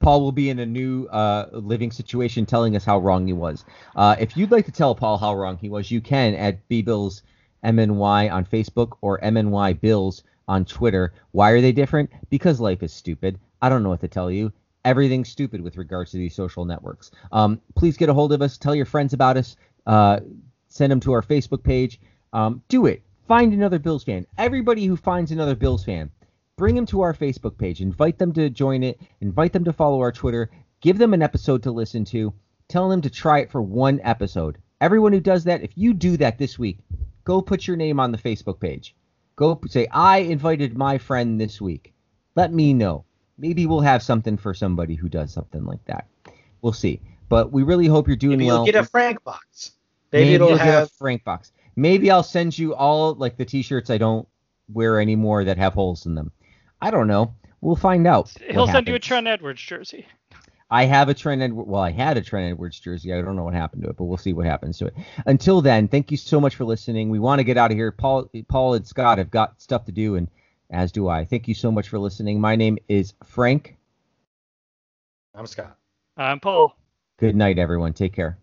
Paul will be in a new uh, living situation telling us how wrong he was. Uh, if you'd like to tell Paul how wrong he was, you can at B Bills MNY on Facebook or MNY Bills on Twitter. Why are they different? Because life is stupid. I don't know what to tell you. Everything's stupid with regards to these social networks. Um, please get a hold of us. Tell your friends about us. Uh, send them to our Facebook page. Um, do it. Find another Bills fan. Everybody who finds another Bills fan, bring them to our Facebook page. Invite them to join it. Invite them to follow our Twitter. Give them an episode to listen to. Tell them to try it for one episode. Everyone who does that, if you do that this week, go put your name on the Facebook page. Go say, I invited my friend this week. Let me know. Maybe we'll have something for somebody who does something like that. We'll see. But we really hope you're doing Maybe well. You'll get a Frank box. Maybe, Maybe it'll have a Frank box. Maybe I'll send you all like the t-shirts I don't wear anymore that have holes in them. I don't know. We'll find out. He'll send happens. you a Trent Edwards jersey. I have a Trent Edwards. Well, I had a Trent Edwards jersey. I don't know what happened to it, but we'll see what happens to it. Until then, thank you so much for listening. We want to get out of here. Paul, Paul and Scott have got stuff to do, and as do I. Thank you so much for listening. My name is Frank. I'm Scott. I'm Paul. Good night, everyone. Take care.